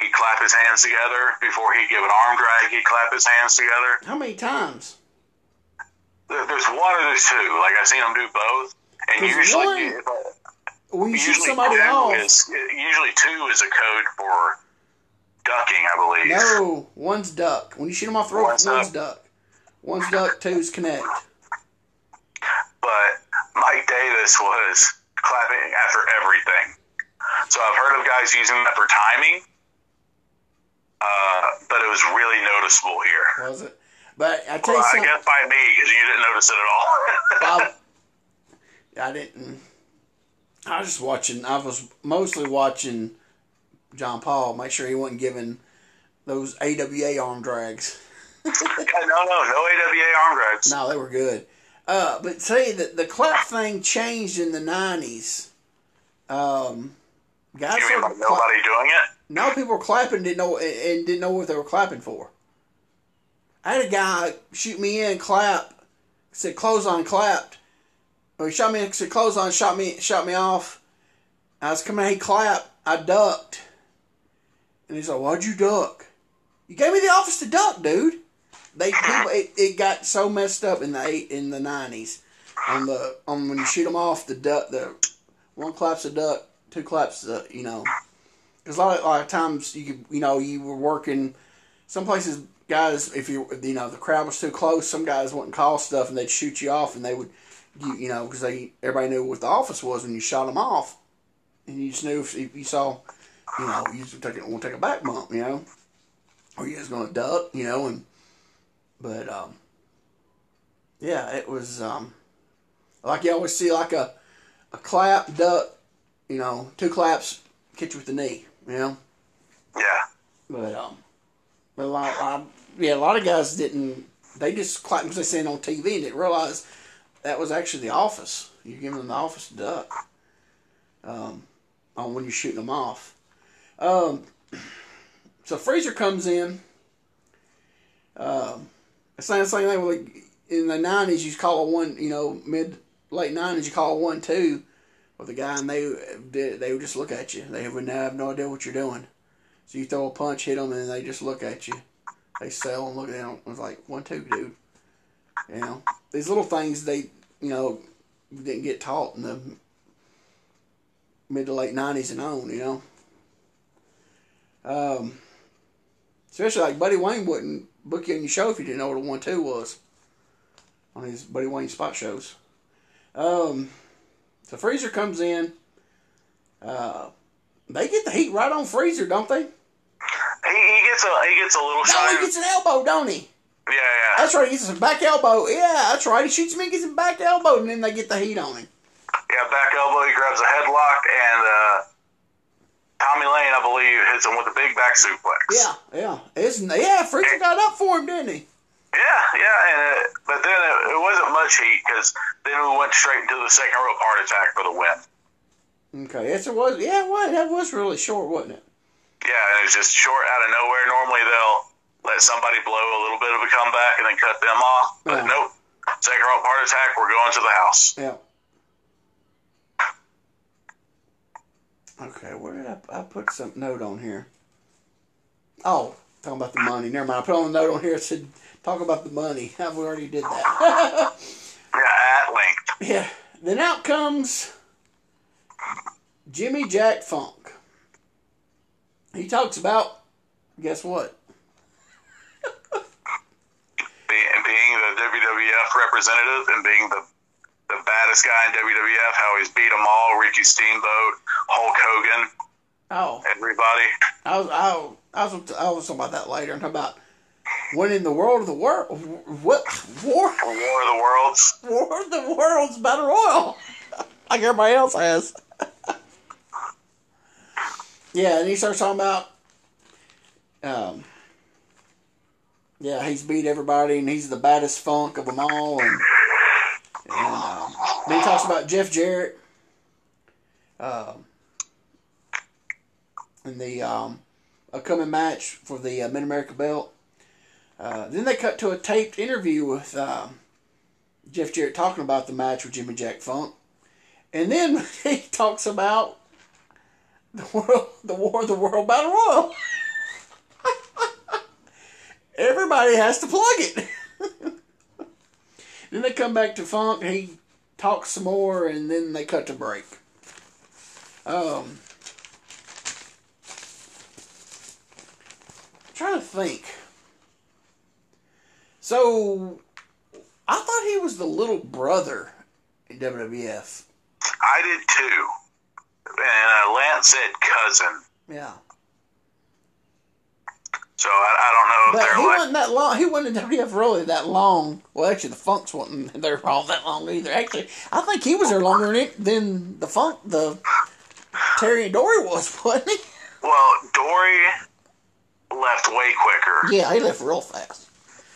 He'd clap his hands together before he'd give an arm drag. He'd clap his hands together. How many times? There's one or there's two. Like I've seen him do both, and usually, one- When you shoot somebody off, is usually two is a code for ducking, I believe. No, one's duck. When you shoot them off the rope, One's one's, duck. duck. One's duck, two's connect. But Mike Davis was clapping after everything. So I've heard of guys using that for timing, uh, but it was really noticeable here. Was it? But I tell Well, you I something. guess by me because you didn't notice it at all. Bob, I didn't. I was just watching. I was mostly watching John Paul. Make sure he wasn't giving those AWA arm drags. no, no, no AWA arm drags. No, they were good. Uh, but see, the the clap thing changed in the nineties. Um, guys You mean like cla- nobody doing it? now people were clapping didn't know and- didn't know what they were clapping for. I had a guy shoot me in, clap, said clothes on, clapped. Or he shot me, said clothesline, shot me, shot me off. I was coming, he clapped. I ducked, and he's like, "Why'd you duck? You gave me the office to duck, dude." They people, it, it got so messed up in the eight in the nineties on the on when you shoot them off the duck the one claps a duck, two claps the you know. Because a lot of, a lot of times you could, you know you were working some places guys if you you know the crowd was too close some guys wouldn't call stuff and they'd shoot you off and they would you, you know because they everybody knew what the office was when you shot them off. And you just knew if, if you saw you know you just take it want to take a back bump you know. Or you was gonna duck you know and but um yeah it was um like you always see like a a clap duck you know two claps catch you with the knee you know Yeah. but um, but a lot, I, yeah, a lot of guys didn't. They just clapped because they seen on TV and didn't realize that was actually the office. You're giving them the office to duck. Um, on when you're shooting them off. Um, so freezer comes in. Um, it's the same thing. Like in the nineties, you call a one. You know, mid late nineties, you call a one two with a guy, and they. They would just look at you. They would have no idea what you're doing. So you throw a punch, hit them, and they just look at you. They sell and look at them. It was like one, two, dude. You know, these little things they, you know, didn't get taught in the mid to late nineties and on. You know, um, especially like Buddy Wayne wouldn't book you on your show if you didn't know what a one two was on his Buddy Wayne spot shows. Um, so Freezer comes in. Uh, they get the heat right on Freezer, don't they? He, he gets a he gets a little No, he gets an elbow, don't he? yeah, yeah. That's right. He gets a back elbow. Yeah, that's right. He shoots him and gets him back elbow, and then they get the heat on him. Yeah, back elbow. He grabs a headlock, and uh, Tommy Lane, I believe, hits him with a big back suplex. Yeah, yeah. It's, yeah, Freezer got up for him, didn't he? Yeah, yeah, and it, but then it, it wasn't much heat because then we went straight into the second rope heart attack for the win. Okay, yes, it was. Yeah, what? That was really short, wasn't it? Yeah, and was just short out of nowhere. Normally they'll let somebody blow a little bit of a comeback and then cut them off, but Yeah. nope. Second rope heart attack. We're going to the house. Yeah. Okay, where did I, I put some note on here? Oh, talking about the money. Never mind. I put on a note on here. It said talk about the money. We already did that. Yeah, at length. Yeah. Then out comes Jimmy Jack Funk. He talks about, guess what? Being, being the WWF representative and being the the baddest guy in WWF, how he's beat them all, Ricky Steamboat, Hulk Hogan, Oh, everybody. I was, I, was- I was, I was talking about that later. I'm about winning the world of the world. What war? War of the Worlds. War of the World's Battle Royal, like everybody else has. yeah, and he starts talking about, um, yeah, he's beat everybody, and he's the baddest funk of them all, and, and um, then he talks about Jeff Jarrett, um, in the um, upcoming match for the uh, Mid America Belt. Uh, then they cut to a taped interview with. Um, Jeff Jarrett talking about the match with Jimmy Jack Funk, and then he talks about the world, the War of the World Battle Royal. Everybody has to plug it. then they come back to Funk. He talks some more, and then they cut to break. Um. trying to think. So, I thought he was the little brother in WWF. I did too. And uh, Lance said cousin. Yeah. So I, I don't know if But they're he like. wasn't that long. He wasn't in WWF really that long. Well, actually, the Funks wasn't there all that long either. Actually, I think he was there longer than, it, than the Funk, the Terry and Dory was, wasn't he? Well, Dory left way quicker. Yeah, he left real fast.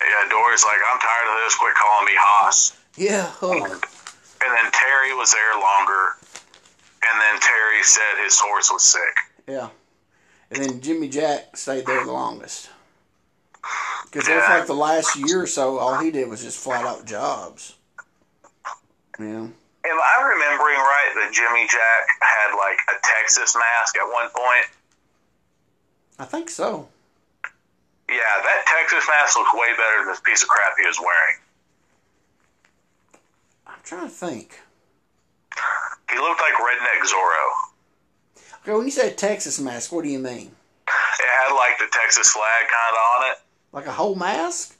Yeah, Dory's like, I'm tired of this. Quit calling me Hoss. Yeah. Oh. And then Terry was there longer. And then Terry said his horse was sick. Yeah. And then Jimmy Jack stayed there the longest. Because Yeah. like the last year or so, all he did was just flat out jobs. Yeah. Am I remembering right that Jimmy Jack had like a Texas mask at one point? I think so. Yeah, that Texas mask looks way better than this piece of crap he was wearing. I'm trying to think. He looked like Redneck Zorro. Okay, when you say Texas mask, what do you mean? It had like the Texas flag kind of on it. Like a whole mask?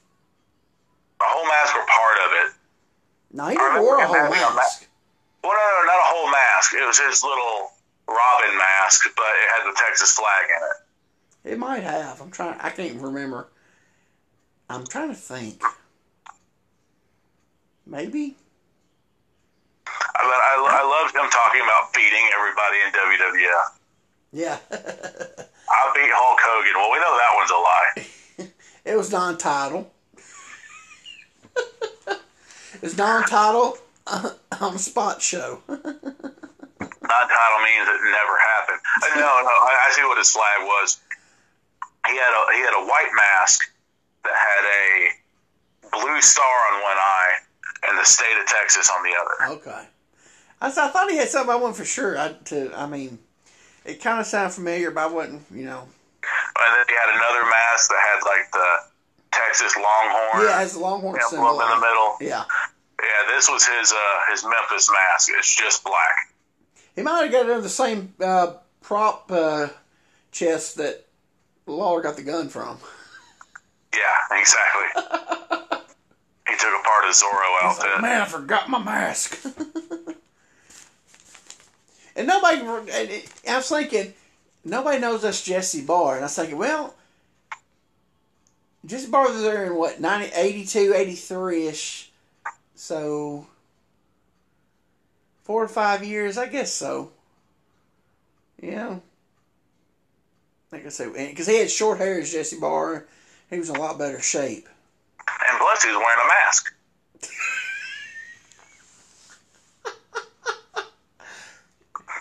A whole mask or part of it. No, he remember wore a whole having a mask. Well, no, no, not a whole mask. It was his little Robin mask, but it had the Texas flag in it. It might have. I'm trying. I can't even remember. I'm trying to think. Maybe. I, I, I loved him talking about beating everybody in WWF. Yeah. I beat Hulk Hogan. Well, we know that one's a lie. it was non-title. it was non-title uh, on a spot show. Non-title means it never happened. Uh, No, no, I, I see what his flag was. He had a he had a white mask that had a blue star on one eye and the state of Texas on the other. okay. I, I thought he had something. I wasn't for sure. I to. I mean, it kind of sounded familiar, but I wasn't. You know. And then he had another mask that had like the Texas Longhorn Yeah, it has the Longhorn emblem symbol. in the middle. Yeah. Yeah, this was his uh, his Memphis mask. It's just black. He might have got it in the same uh, prop uh, chest that Lawler got the gun from. Yeah, exactly. he took apart his Zorro He's like, man, I forgot my mask. and nobody, and I was thinking, nobody knows that's Jesse Barr. And I was thinking, well, Jesse Barr was there in what, 90, 82, 83 ish. So, four or five years, I guess so. Yeah. Like I said, because he had short hair as Jesse Barr, he was in a lot better shape. And plus, he was wearing a mask.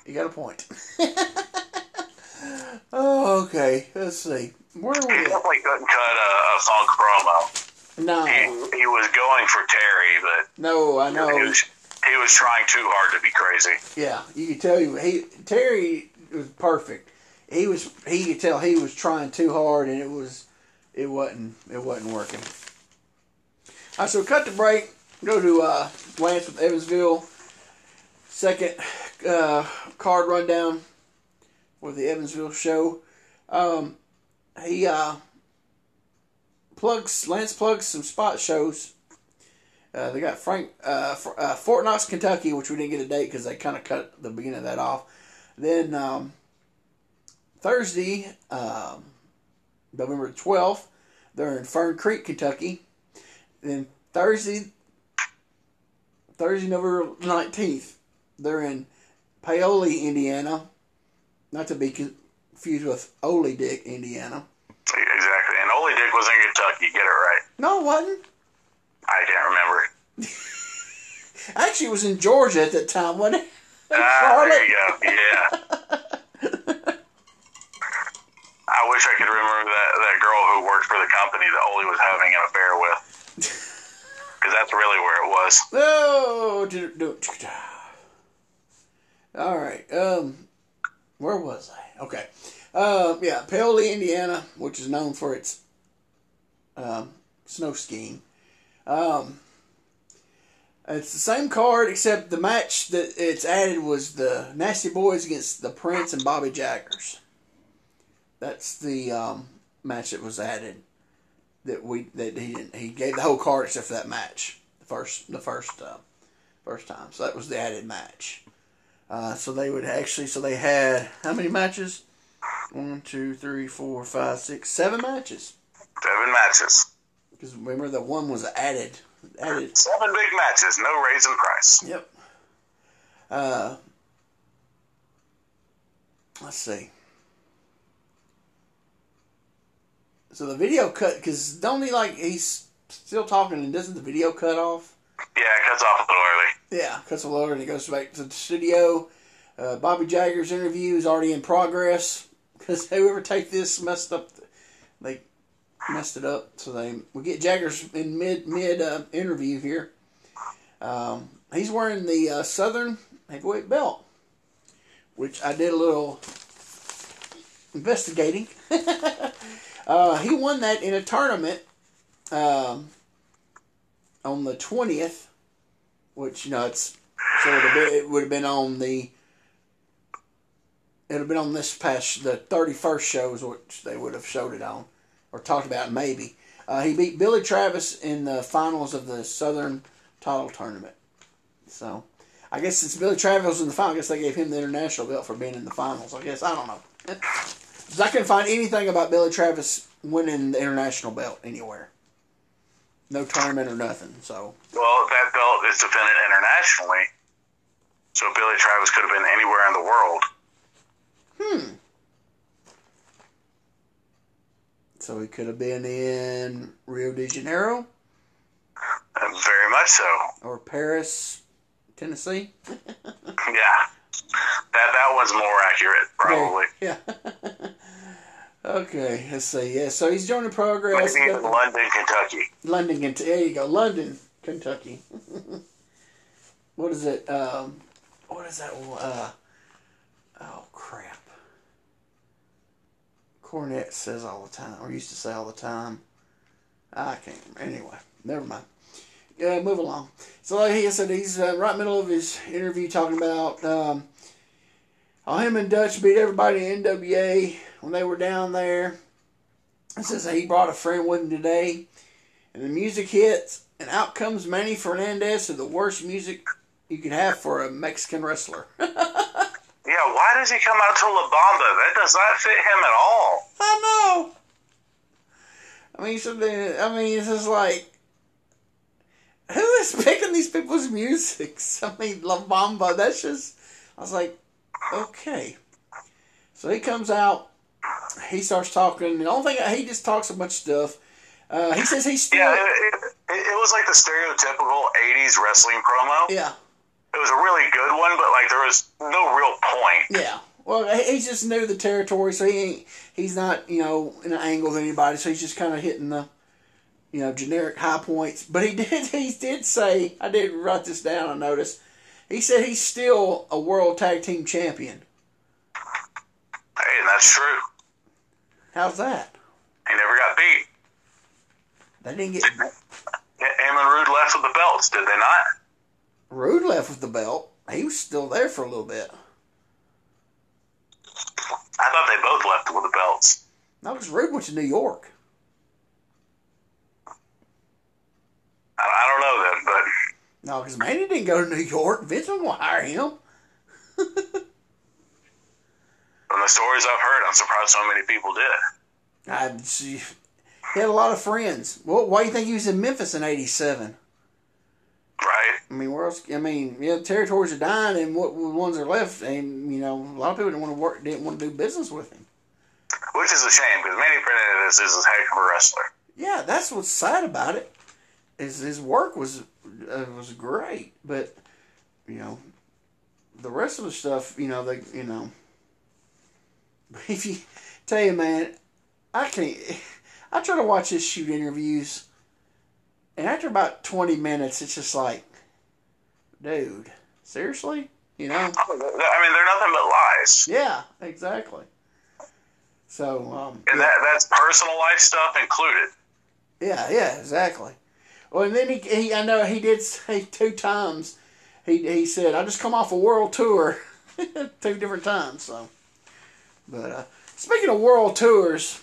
You got a point. oh, okay. Let's see. Where are He we at? definitely couldn't cut a, a funk promo. No, He, he was going for Terry, but no, I he know. was he was trying too hard to be crazy. Yeah, you could tell you he Terry was perfect. He was he could tell he was trying too hard, and it was it wasn't it wasn't working. Right, so cut the break. Go to uh, Lance with Evansville. Second uh, card rundown for the Evansville show. Um, he uh, plugs Lance plugs some spot shows. Uh, they got Frank uh, F- uh, Fort Knox, Kentucky, which we didn't get a date because they kind of cut the beginning of that off. Then um, Thursday, um, November twelfth, they're in Fern Creek, Kentucky. Then Thursday, Thursday, November nineteenth, they're in Paoli, Indiana. Not to be confused with Ole Dick, Indiana. Exactly. And Ole Dick was in Kentucky. Get it right. No, it wasn't. I can't remember. Actually, it was in Georgia at that time, wasn't it? Ah, there you go. Yeah. I wish I could remember that, that girl who worked for the company that Ole was having an affair with. Because that's really where it was. Oh, do- all right. Um, where was I? Okay. Um, yeah, Paoli, Indiana, which is known for its um, snow skiing. Um, it's the same card except the match that it's added was the Nasty Boys against the Prince and Bobby Jaggers. That's the um, match that was added that we that he didn't, he gave the whole card except for that match the first the first uh, first time. So that was the added match. Uh, so they would actually so they had how many matches? One, two, three, four, five, six, seven matches. Seven matches. Because remember the one was added added. Seven big matches, no raise in price. Yep. Uh, let's see. So the video cut because don't he like he's still talking and doesn't the video cut off? Yeah, it cuts off a little early. Yeah, cuts a little early and he goes back to the studio. Uh, Bobby Jaggers' interview is already in progress because whoever take this messed up. They messed it up, so they we get Jaggers' in mid mid uh, interview here. Um, he's wearing the uh, Southern heavyweight belt, which I did a little investigating. uh, he won that in a tournament um, on the twentieth, which you know it's so it would have been, it would have been on the. It would have been on this past the thirty first shows, which they would have showed it on, or talked about maybe. Uh, he beat Billy Travis in the finals of the Southern Title Tournament. So, I guess since Billy Travis was in the final, I guess they gave him the international belt for being in the finals. I guess I don't know. 'Cause I couldn't find anything about Billy Travis winning the international belt anywhere. No tournament or nothing. So Well, that belt is defended internationally, so Billy Travis could have been anywhere in the world. Hmm. So he could have been in Rio de Janeiro very much so. or Paris, Tennessee. Yeah. That that one's more accurate, probably. Yeah. okay, let's see. Yeah, so he's joining progress. Maybe in London, Kentucky. London, Kent- there you go. London, Kentucky. what is it? Um, what is that? Uh, oh crap! Cornette says all the time, or used to say all the time. I can't remember. Anyway, never mind. Yeah, move along. So like he said, he's uh, right in the middle of his interview talking about um, how him and Dutch beat everybody in NWA when they were down there. It says that he brought a friend with him today and the music hits, and out comes Manny Fernandez to the worst music you could have for a Mexican wrestler. Yeah, why does he come out to La Bamba? That does not fit him at all. I know. I mean, so then, I mean, it's just like, who is picking these people's music? I mean, La Bamba, that's just, I was like, okay. So he comes out, he starts talking, the only thing, he just talks a bunch of stuff. Uh, he says he's still, Yeah, it, it, it was like the stereotypical 80s wrestling promo. yeah. It was a really good one, but like there was no real point. Yeah. Well, he- just new to the territory, so he ain't. He's not, you know, in an angle with anybody. So he's just kind of hitting the, you know, generic high points. But he did. He did say. I did write this down. I noticed. He said he's still a world tag team champion. Hey, that's true. How's that? He never got beat. They didn't get. Him and Rude left with the belts, did they not? Rude left with the belt. He was still there for a little bit. I thought they both left with the belts. No, because Rude went to New York. I don't know then, but No, because Manny didn't go to New York. Vince wasn't going to hire him. from the stories I've heard, I'm surprised so many people did. I see. He had a lot of friends. Well, why do you think he was in Memphis in '87? Right? I mean, where else? I mean, yeah, the territories are dying, and what what ones are left, and you know, a lot of people didn't want to work, didn't want to do business with him. Which is a shame because Manny Fernandez is a heck of a wrestler. Yeah, that's what's sad about it. Is his work was uh, was great, but you know, the rest of the stuff, you know, they, you know, if you tell you, man, I can't. I try to watch his shoot interviews, and after about twenty minutes, it's just like, dude, seriously, you know? I mean, they're nothing but lies. Yeah, exactly. So, um, And that that's personal life stuff included. Yeah, yeah, exactly. Well, and then he, he I know he did say two times. He he said, "I just come off a world tour, two different times." So, but uh, speaking of world tours,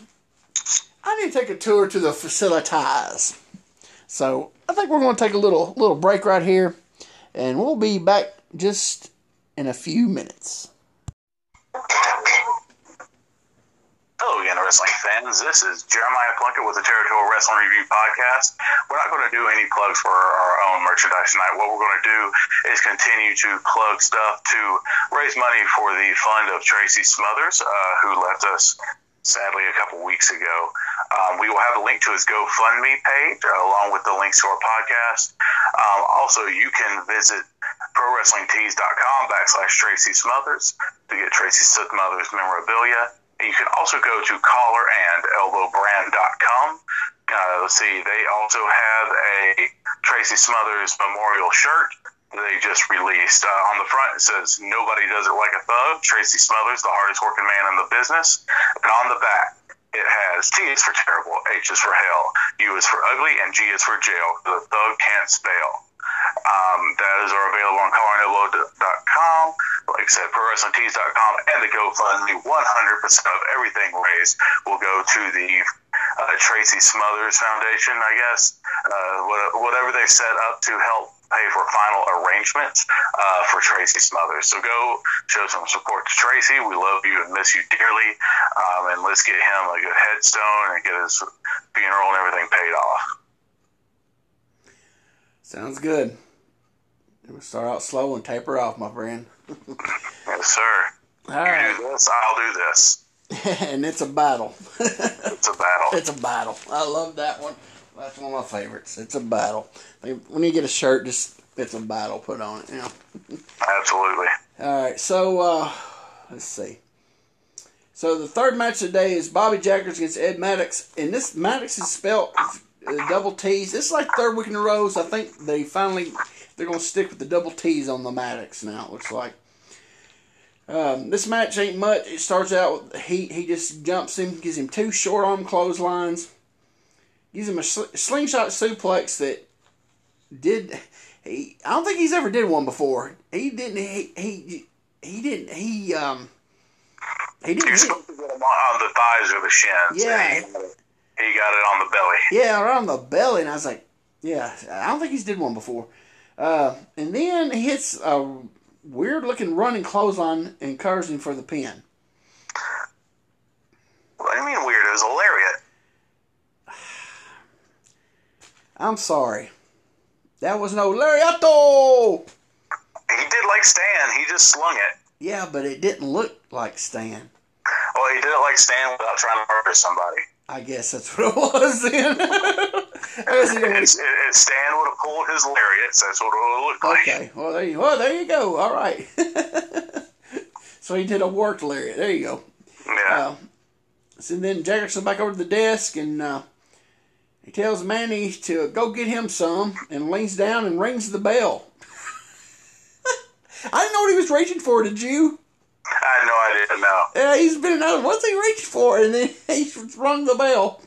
I need to take a tour to the facilities. So I think we're going to take a little little break right here, and we'll be back just in a few minutes. Hello again, wrestling fans. This is Jeremiah Plunkett with the Territorial Wrestling Review Podcast. We're not going to do any plugs for our own merchandise tonight. What we're going to do is continue to plug stuff to raise money for the fund of Tracy Smothers, uh, who left us sadly a couple weeks ago. Um, we will have a link to his GoFundMe page uh, along with the links to our podcast. Um, also, you can visit ProWrestlingTees.com backslash Tracy Smothers to get Tracy Smothers memorabilia. You can also go to collarandelbowbrand.com. Uh, let's see, they also have a Tracy Smothers memorial shirt they just released. Uh, on the front, it says, Nobody does it like a thug. Tracy Smothers, the hardest working man in the business. And on the back, it has T is for terrible, H is for hell, U is for ugly, and G is for jail. The thug can't spell. Um, those are available on collarandelbow.com, like I said, ProWrestlingTees.com, and the GoFundMe. 100% of everything raised will go to the uh, Tracy Smothers Foundation, I guess. Uh, whatever they set up to help pay for final arrangements uh, for Tracy Smothers. So go show some support to Tracy. We love you and miss you dearly. Um, and let's get him a good headstone and get his funeral and everything paid off. Sounds good. We'll start out slow and taper off, my friend. yes, sir. All you right. do this, I'll do this. and it's a battle. it's a battle. It's a battle. I love that one. That's one of my favorites. It's a battle. When you get a shirt, just it's a battle put on it. You know. Absolutely. All right. So uh, let's see. So the third match of the day is Bobby Jaggers against Ed Maddox, and this Maddox is spelled double T's. This is like third week in a row. So I think they finally they're going to stick with the double T's on the Maddox now. It looks like. Um, this match ain't much. It starts out with he he just jumps him, gives him two short arm clotheslines, gives him a sl- slingshot suplex that did he. I don't think he's ever did one before. He didn't. He he he didn't. He um. He didn't. You're supposed to get him on the thighs or the shins. Yeah. He, got it on the belly. Yeah, right on the belly, and I was like, yeah, I don't think he's did one before. Uh, and then he hits a weird looking running clothesline and covers him for the pin. What do you mean weird? It was a lariat. I'm sorry. That was no lariato! He did like Stan. He just slung it. Yeah, but it didn't look like Stan. Well, he did it like Stan without trying to murder somebody. I guess that's what it was then. if Stan would have pulled his lariats, that's what it would have looked like. Okay, well there you well there you go. All right. so he did a worked lariat. There you go. Yeah. Uh, so then Jackson back over to the desk and uh, he tells Manny to go get him some and leans down and rings the bell. I didn't know what he was reaching for. Did you? I had no idea. No. Yeah, he's been another. What's he reaching for? And then he rung the bell.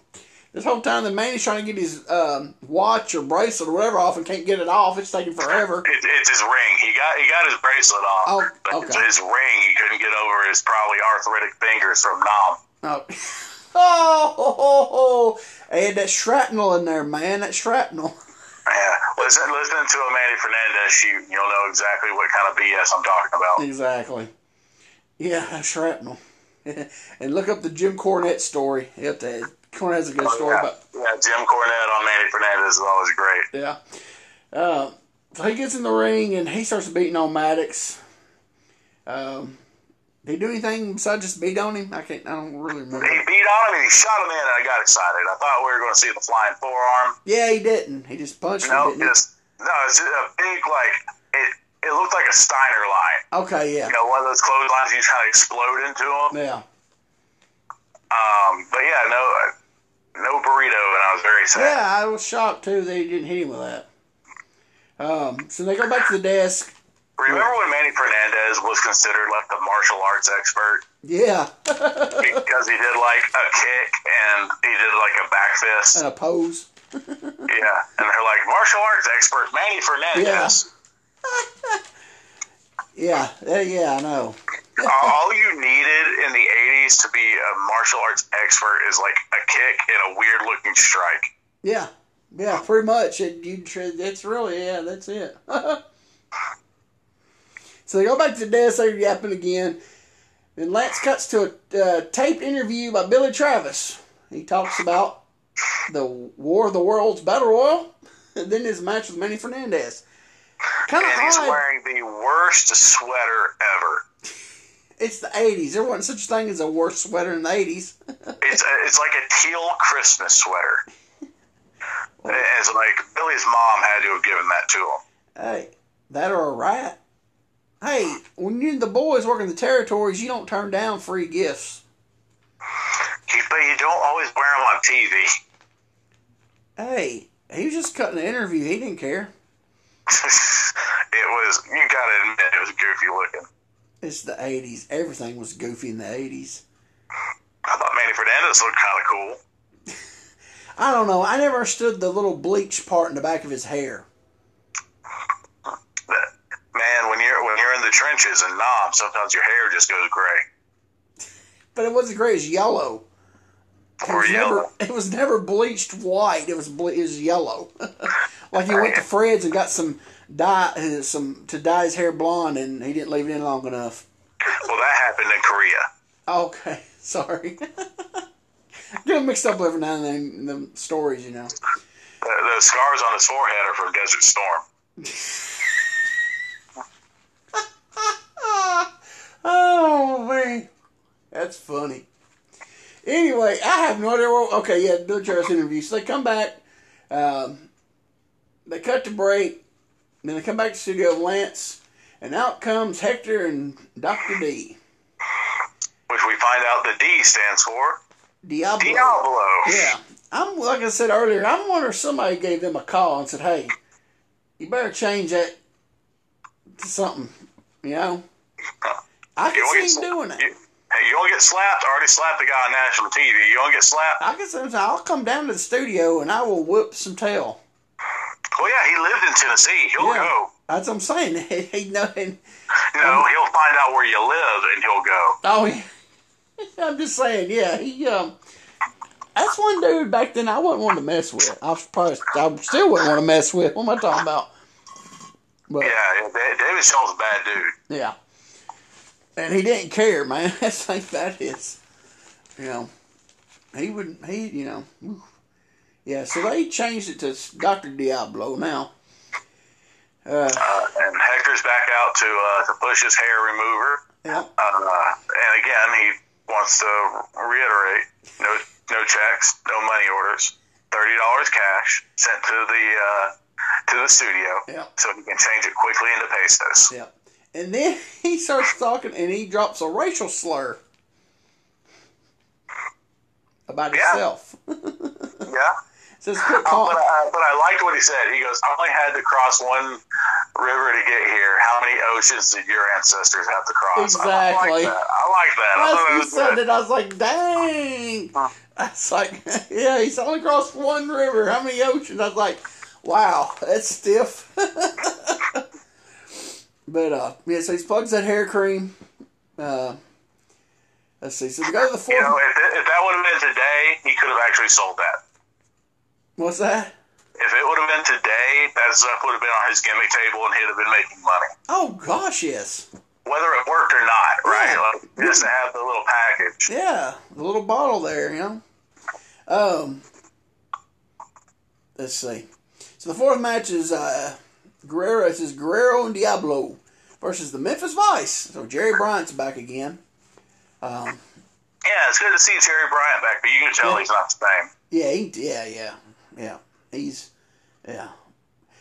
This whole time, the man is trying to get his um, watch or bracelet or whatever off and can't get it off. It's taking forever. It, it's his ring. He got he got his bracelet off. Oh, but okay. his ring he couldn't get over his probably arthritic fingers from Nam. Oh. Oh, ho, ho, ho. had that shrapnel in there, man. That shrapnel. Yeah, listen, listen to a Manny Fernandez shoot, you'll know exactly what kind of BS I'm talking about. Exactly. Yeah, shrapnel. and look up the Jim Cornette story. Have to, a good oh, story yeah. about. Yeah, Jim Cornette on Manny Fernandez is always great. Yeah. Uh, so he gets in the ring and he starts beating on Maddox. Um, did he do anything besides just beat on him? I can't. I don't really remember. He beat on him and he shot him in, and I got excited. I thought we were going to see the flying forearm. Yeah, he didn't. He just punched no, him. Didn't just no. It's a big like it. It looked like a Steiner line. Okay, yeah, You know, one of those clotheslines you kind of explode into them. yeah. Um, but yeah, no, no burrito, and I was very sad. Yeah, I was shocked too. They didn't hit him with that. Um, so they go back to the desk. Remember when Manny Fernandez was considered like the martial arts expert Yeah, because he did like a kick and he did like a back fist? and a pose. Yeah, and they're like martial arts expert Manny Fernandez. Yeah, yeah, yeah, I know. All you needed in the 80s to be a martial arts expert is like a kick and a weird looking strike. Yeah, yeah, pretty much. It, you, it's really, yeah, that's it. so they go back to the desk, they're yapping again. And Lance cuts to a uh, taped interview by Billy Travis. He talks about the War of the Worlds Battle Royal, and then his match with Manny Fernandez. Of he's wearing the worst sweater ever. It's the '80s. There wasn't such a thing as a worse sweater in the '80s. it's a, it's like a teal Christmas sweater. As like Billy's mom had to have given that to him. Hey, that or a rat. Hey, when you the boys working the territories, you don't turn down free gifts. But you don't always wear them on TV. Hey, he was just cutting an interview. He didn't care. it was, you gotta admit, it was goofy looking. It's the 80s. Everything was goofy in the 80s. I thought Manny Fernandez looked kind of cool. I don't know. I never understood the little bleach part in the back of his hair. Man, when you're when you're in the trenches and Nam, sometimes your hair just goes gray. But it wasn't gray; it was yellow. It or was yellow. never it was never bleached white. It was ble- it was yellow. like he went to Fred's and got some dye uh, some to dye his hair blonde, and he didn't leave it in long enough. Well, that happened in Korea. Okay, sorry. Get them mixed up every now and then in the stories, you know. The, the scars on his forehead are from Desert Storm. oh man, that's funny. Anyway, I have no idea. What, okay, yeah, Bill Travis interview. So they come back. Um, they cut the break. Then they come back to the studio. Lance, and out comes Hector and Doctor D. Which we find out the D stands for Diablo. Diablo. Yeah, I'm like I said earlier. I'm wondering if somebody gave them a call and said, "Hey, you better change that to something." You know, I can see him doing that. You, hey, you to get slapped? I already slapped the guy on national TV. You to get slapped? I guess I'm- I'll come down to the studio and I will whip some tail. Well, yeah, he lived in Tennessee. He'll Yeah. go. That's what I'm saying. he know. And, You know, he'll find out where you live and he'll go. oh, yeah. I'm just saying. Yeah, he um. That's one dude back then I wouldn't want to mess with. I was probably I still wouldn't want to mess with. What am I talking about? But Yeah, yeah, David Schultz a bad dude. yeah, and he didn't care, man. That's like that is. You know, he wouldn't. He you know. whew. Yeah, so they changed it to Doctor Diablo now. Uh, Uh, and Hector's back out to uh, to push his hair remover. yeah. Uh, and again, he wants to reiterate: no, no checks, no money orders, thirty dollars cash sent to the uh, to the studio, Yeah. so he can change it quickly into pesos. Yeah. And then he starts talking and he drops a racial slur about Yeah. himself. Yeah, Says quit calling. but I, but I liked what he said. He goes, "I only had to cross one river to get here. How many oceans did your ancestors have to cross?" I Exactly. like that. I like that. I thought As he was said it, I was like, dang. Uh-huh. That's like, yeah, he's only crossed one river. How many oceans? I was like, wow, that's stiff. But, uh, yeah, so he plugs that hair cream. Uh, let's see. So they go to the fourth. You know, if, it, if that would have been today, he could have actually sold that. What's that? If it would have been today, that stuff would have been on his gimmick table and he'd have been making money. Oh, gosh, yes. Whether it worked or not, right? Yeah. Like, just to have the little package. Yeah, the little bottle there, you know. Um, let's see. So the fourth match is uh, Guerrero. It says Guerrero and Diablo versus the Memphis Vice. So Jerry Bryant's back again. Um, Yeah, it's good to see Jerry Bryant back, but you can tell Yeah. he's not the same. yeah, he, yeah, yeah, yeah. He's yeah.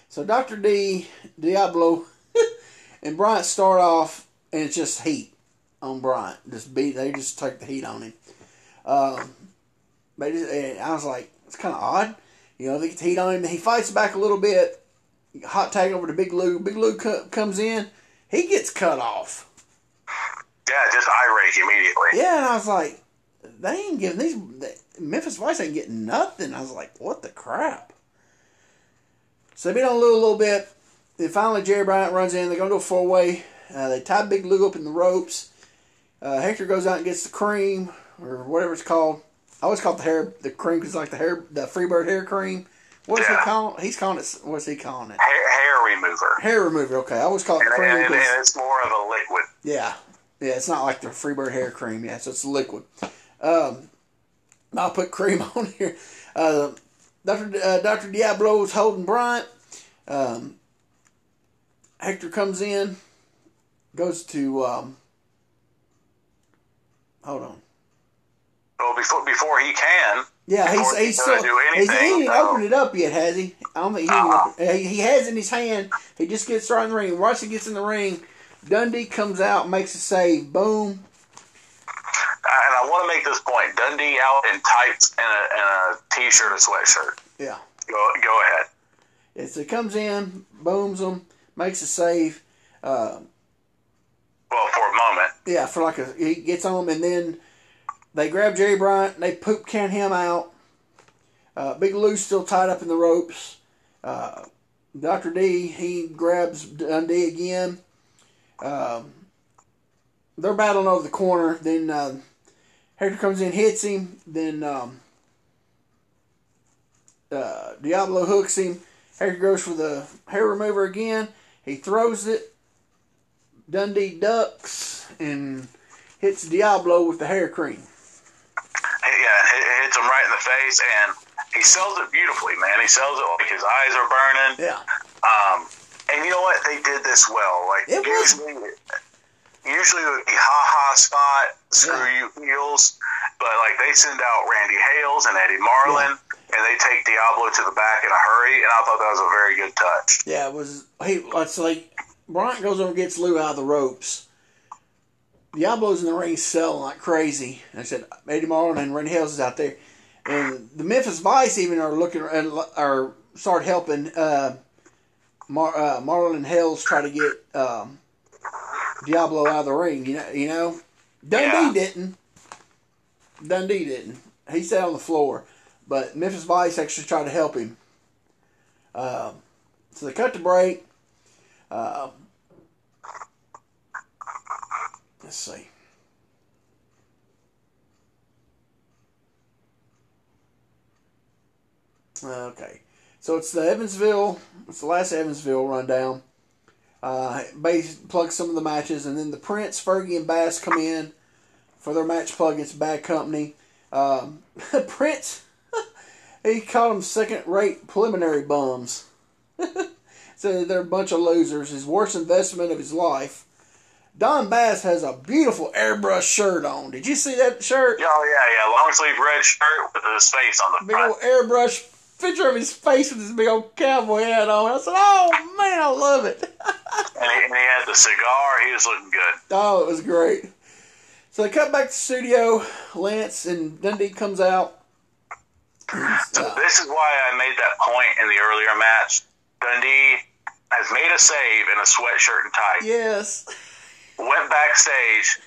So Doctor D, Diablo, and Bryant start off, and it's just heat on Bryant. Just beat. They just take the heat on him. Um, but it, I was like, it's kind of odd. You know, they get the heat on him. He fights back a little bit. Hot tag over to Big Lou. Big Lou co- comes in. He gets cut off. Yeah, just irate immediately. Yeah, and I was like, they ain't giving these Memphis Vice ain't getting nothing. I was like, what the crap? So they beat on Lou a little bit. Then finally Jerry Bryant runs in. They're gonna a four way. Uh, they tie Big Lou up in the ropes. Uh, Hector goes out and gets the cream or whatever it's called. I always call it the hair the cream because like the hair the Freebird hair cream. What's Yeah. he calling? He's calling it. What's he calling it? Hair, hair remover. Hair remover. Okay, I always call it And, cream. and, and it's more of a liquid. yeah, yeah. It's not like the Freebird hair cream. Yeah, so it's liquid. Um, I'll put cream on here. Uh, Doctor uh, Doctor Diablo is holding Bryant. Um, Hector comes in, goes to. Um, hold on. Well, before before he can, Yeah, he's he he's can still do he's, he anything, ain't no. opened it up yet, has he? I don't think he, he he has in his hand. He just gets right in the ring. Once he gets in the ring, Dundee comes out, makes a save, boom. and I want to make this point: Dundee out in tights and a, and a t-shirt, a sweatshirt. Yeah, Go go ahead. it's it comes in, booms him, makes a save. Uh, Well, for a moment, yeah, for like a he gets on him, and then they grab Jerry Bryant, they poop can him out. Uh, Big Lou's still tied up in the ropes. Uh, Doctor D he grabs Dundee again. Um, they're battling over the corner. Then uh, Hector comes in, hits him. Then um, uh, Diablo hooks him. Hector goes for the hair remover again. He throws it. Dundee ducks and hits Diablo with the hair cream. Yeah, it hits him right in the face, and he sells it beautifully, man. He sells it like his eyes are burning. Yeah. Um, and you know what? They did this well. Like It was- usually, usually it would be ha ha spot, screw Yeah. you heels, but like they send out Randy Hales and Eddie Marlin, and they take Diablo to the back in a hurry, and I thought that was a very good touch. Yeah, it was. He, it's like Bryant goes over and gets Lou out of the ropes. Diablo's in the ring selling like crazy. And I said Eddie Marlin and Randy Hales is out there, and the Memphis Vice even are looking and are start helping. Uh, Mar, uh, Marlin try to get um, Diablo out of the ring. You know, you know, Dundee Yeah. didn't. Dundee didn't. He sat on the floor, but Memphis Vice actually tried to help him. Um, so they cut the break. Um, let's see. Okay, so it's the Evansville. It's the last Evansville rundown. Uh, base plug some of the matches, and then the Prince, Fergie, and Bass come in for their match plug against Bad Company. Um, Prince, he called them second-rate preliminary bums. so they're a bunch of losers. His worst investment of his life. Don Bass has a beautiful airbrush shirt on. Did you see that shirt? Oh yeah, yeah, long sleeve red shirt with his face on the Big front. old airbrush picture of his face with his big old cowboy hat on. I said, "Oh man, I love it." And he, and he had the cigar. He was looking good. Oh, it was great. So they cut back to the studio. Lance and Dundee comes out. So uh, this is why I made that point in the earlier match. Dundee has made a save in a sweatshirt and tie. yes, Went backstage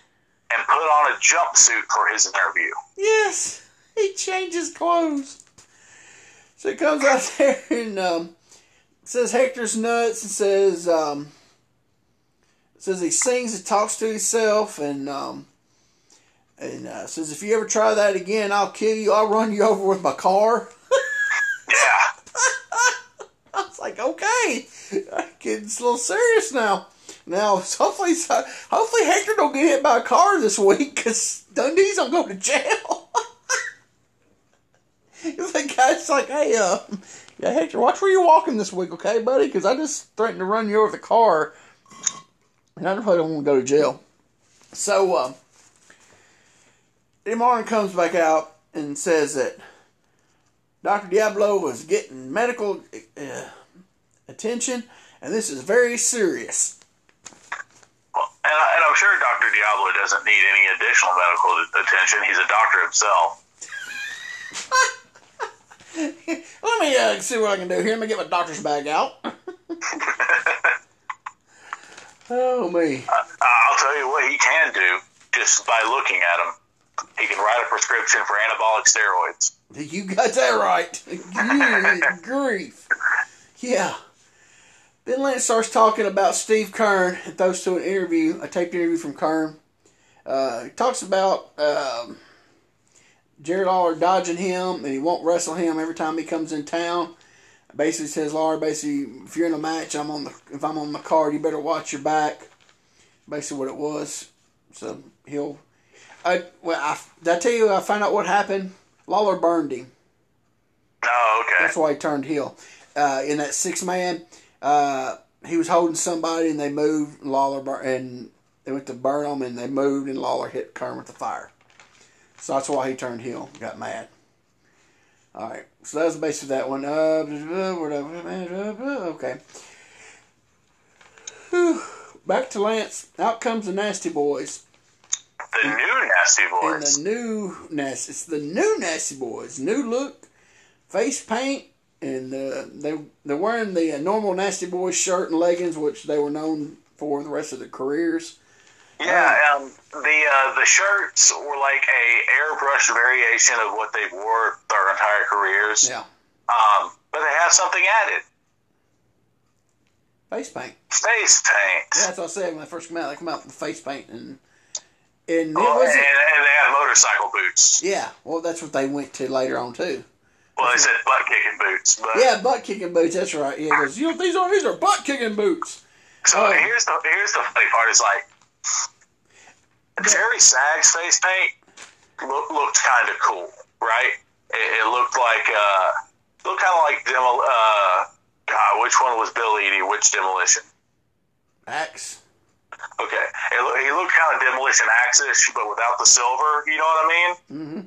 and put on a jumpsuit for his interview. yes, he changes clothes. So he comes out there and um, says Hector's nuts and says um, says he sings and talks to himself and um, and uh, says if you ever try that again, I'll kill you. I'll run you over with my car. Yeah. I was like, okay, it's a little serious now. Now, hopefully, hopefully Hector don't get hit by a car this week because Dundee's gonna go to jail. the guy's like, hey, uh, yeah, Hector, watch where you're walking this week, okay, buddy? Because I just threatened to run you over the car, and I probably don't want to go to jail. So, um, Eddie Marlin comes back out and says that Dr. Diablo was getting medical uh, attention, and this is very serious. And, I- and I'm sure Dr. Diablo doesn't need any additional medical attention. He's a doctor himself. Let me uh, see what I can do here. Let me get my doctor's bag out. oh, me. Uh, I'll tell you what he can do just by looking at him. He can write a prescription for anabolic steroids. You got that right. Good grief. Yeah. Then Lance starts talking about Steve Keirn and throws to an interview, a taped interview from Keirn. Uh, he talks about um, Jerry Lawler dodging him and he won't wrestle him every time he comes in town. Basically says Lawler, basically, if you're in a match, I'm on the if I'm on the card, you better watch your back. Basically, what it was. So he'll. I well, I, did I tell you I found out what happened? Lawler burned him. Oh, okay. That's why he turned heel. Uh, in that six man, uh, he was holding somebody and they moved. Lawler bur- and they went to burn him and they moved and Lawler hit Keirn with the fire. So that's why he turned heel. Got mad. All right. So that was basically that one. Uh, okay. Whew. Back to Lance. Out comes the Nasty Boys. The new Nasty And Boys. the new Nasty. It's the new Nasty Boys. New look, face paint, and uh, they they're wearing the uh, normal Nasty Boys shirt and leggings, which they were known for the rest of their careers. Yeah, um, the uh, the shirts were like a airbrush variation of what they wore their entire careers. Yeah, Um, but they have something added: face paint. face paint. Yeah, that's what I said when I first came out. They come out with face paint, and and it Well, and, and they have motorcycle boots. yeah. Well, that's what they went to later on too. Well, they said butt kicking boots, but Yeah, butt kicking boots. That's right. Yeah, goes, you know, these are these are butt kicking boots. So Oh. here's the here's the funny part is like Jerry Sag's face paint look, looked kind of cool, right? It, it looked like uh, looked kind of like demo. Uh, God, which one was Bill Eadie? Which demolition? Axe. Okay, it, he looked kind of demolition axis, but without the silver. You know what I mean? Mm-hmm.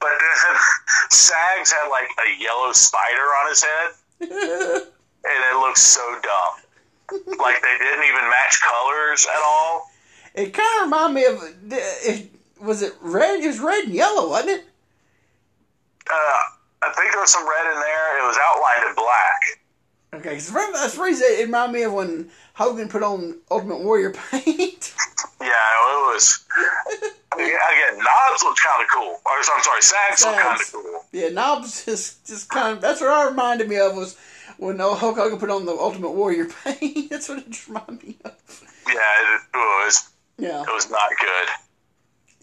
But then Sags had like a yellow spider on his head, and it looked so dumb. like they didn't even match colors at all. It kind of reminded me of. It, was it red? It was red and yellow, wasn't it? Uh, I think there was some red in there. It was outlined in black. Okay, that's the reason it reminded me of when Hogan put on Ultimate Warrior paint. Yeah, it was. Again, Knobbs looked kind of cool. Or, I'm sorry, Sags looked kind of cool. yeah, Knobbs just just kind of. That's what I reminded me of was when Hulk Hogan put on the Ultimate Warrior paint. that's what it just reminded me of. Yeah, it, was. Yeah. It was not good.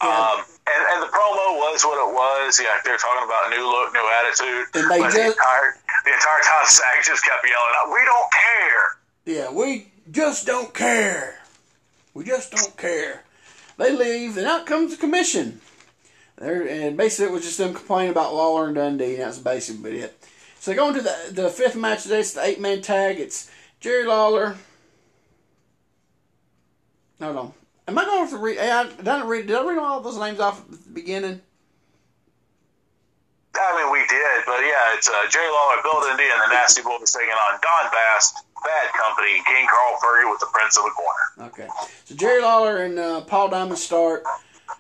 Yeah. Um, and, and the promo was what it was. Yeah, they're talking about new look, new attitude. And they but the entire the entire time, Sags just kept yelling, "We don't care." Yeah, we just don't care. We just don't care. They leave, and out comes the commission. There, and basically, it was just them complaining about Lawler and Dundee, and that's basically it. So going to the the fifth match today, it's the eight man tag. It's Jerry Lawler. Hold on. Am I going to read? I, did, I read did I read all those names off at the beginning? I mean, we did, but yeah, it's uh, Jerry Lawler, Bill Dundee, and the Nasty Boys taking on Don Bass, Bad Company, King Carl Fergie with the Prince of the Corner. Okay. So Jerry Lawler and uh, Paul Diamond start.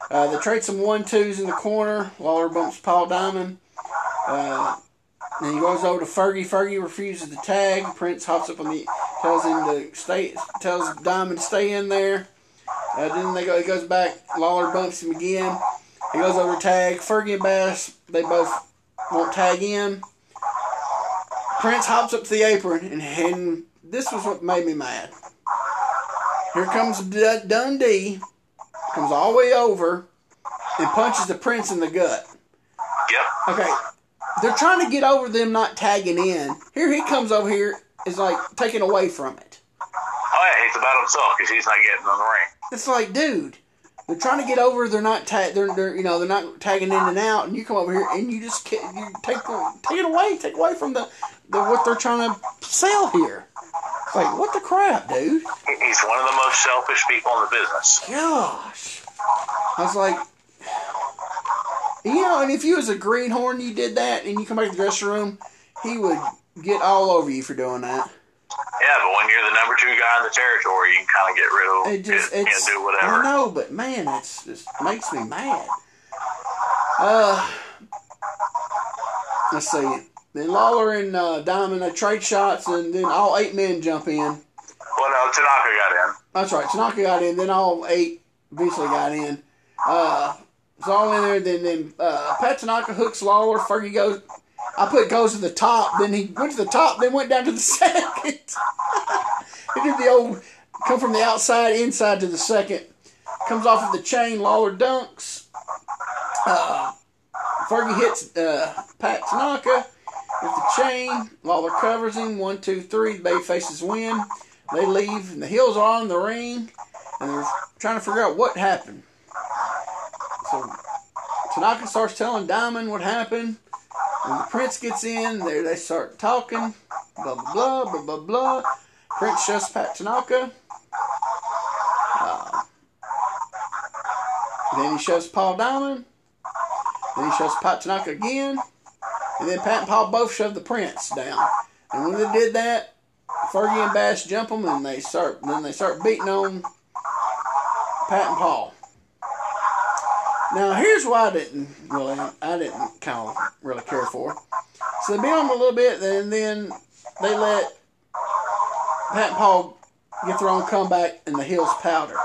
Uh, they trade some one twos in the corner. Lawler bumps Paul Diamond. Uh, then he goes over to Fergie. Fergie refuses the tag. Prince hops up on the tells him to stay. Tells Diamond to stay in there. Uh, then they go. He goes back. Lawler bumps him again. He goes over tag. Fergie and Bass. They both won't tag in. Prince hops up to the apron, and, and this was what made me mad. Here comes D- Dundee, comes all the way over, and punches the Prince in the gut. Yep. Okay, they're trying to get over them not tagging in. Here he comes over here, is like taken away from it. Oh yeah, he's about himself because he's not getting on the ring. It's like, dude, they're trying to get over. They're not tag. They're, they're you know they're not tagging in and out, and you come over here and you just ca- you take take it away, take away from the, the what they're trying to sell here. It's like what the crap, dude. He's one of the most selfish people in the business. Gosh. I was like, you know, and if you was a greenhorn, you did that, and you come back to the dressing room, he would get all over you for doing that. Yeah, but when you're the number two guy in the territory, you can kind of get rid of It just, it, it's, do I know, but man, it's just makes me mad. Uh, let's see. Then Lawler and uh, Diamond they trade shots, and then all eight men jump in. Well, no, Tanaka got in. That's right. Tanaka got in. Then all eight eventually got in. Uh, it's all in there. Then then uh, Pat Tanaka hooks Lawler. Fergie goes. I put goes to the top. Then he went to the top. Then went down to the second. he did the old come from the outside inside to the second. Comes off of the chain. Lawler dunks. Uh, Fergie hits uh, Pat Tanaka with the chain. Lawler covers him. One, two, three. The baby faces win. They leave, and the heels are on the ring, and they're trying to figure out what happened. So Tanaka starts telling Diamond what happened. When the prince gets in, there they start talking. Blah blah blah blah blah blah. Prince shoves Pat Tanaka. Uh, then he shoves Paul Diamond. Then he shoves Pat Tanaka again. And then Pat and Paul both shove the prince down. And when they did that, Fergie and Bass jump them, and they start. Then they start beating on Pat and Paul. Now here's why I didn't really, I didn't kind of really care for. So they beat them a little bit, and then they let Pat and Paul get their own comeback, in the Hills powder.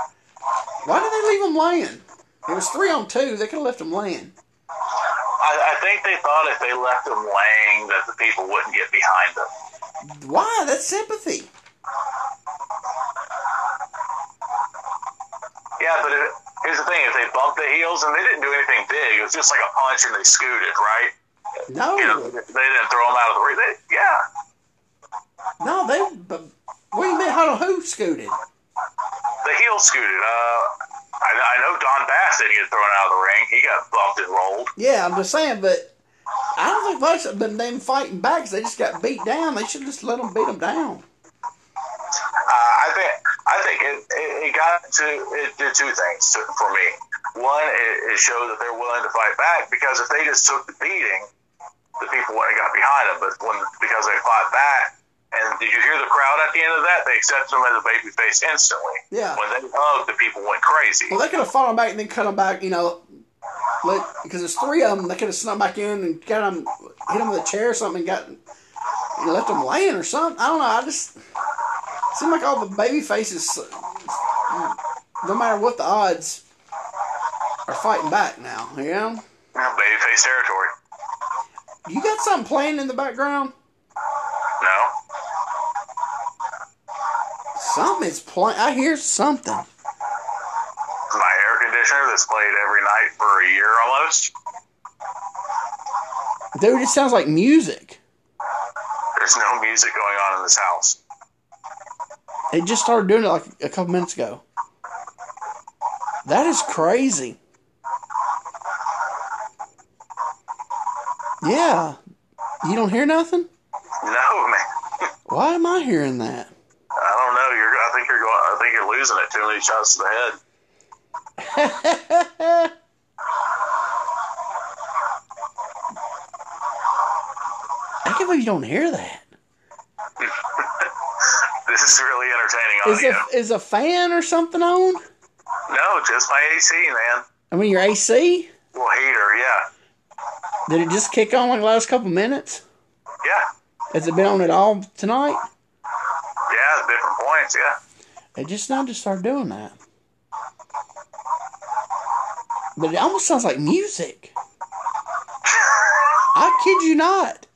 Why did they leave them laying? It was three on two. They could have left them laying. I, I think they thought if they left them laying that the people wouldn't get behind them. Why? That's sympathy. Yeah, but it, here's the thing: if they bumped the heels and they didn't do anything big, it was just like a punch and they scooted, right? No, You know, they didn't throw them out of the ring. They, yeah, no, they. But what do you mean? How who scooted? the heel scooted. Uh, I, I know Don Bass didn't get thrown out of the ring. He got bumped and rolled. Yeah, I'm just saying, but I don't think have been them fighting back they just got beat down. They should just let them beat them down. Think it, it, it got to it did two things to, for me. One, it, it showed that they're willing to fight back because if they just took the beating, the people wouldn't have got behind them. But when because they fought back, and did you hear the crowd at the end of that? They accepted them as a baby face instantly. Yeah. When they hugged, the people went crazy. Well, they could have fought them back and then cut them back, you know, let, because there's three of them. They could have snuck back in and got them, hit them with a chair or something, and got and left them laying or something. I don't know. I just seem like all the baby faces, no matter what the odds, are fighting back now. You know, Baby face territory. you got something playing in the background. No. Something is playing. I hear something. My air conditioner that's played every night for a year almost. Dude, it sounds like music. There's no music going on in this house. It just started doing it like a couple minutes ago. That is crazy. Yeah. You don't hear nothing? No, man. Why am I hearing that? I don't know. You're. I think you're going. I think you're losing it. Too many shots to the head. I can't believe you don't hear that. This is really entertaining Is audio. a, is a fan or something on? No, just my AC, man. I mean, your AC? Well, heater, yeah, Did it just kick on like the last couple minutes? yeah, Has it been on at all tonight? yeah. Different points, yeah. It just now just started doing that. But it almost sounds like music. I kid you not.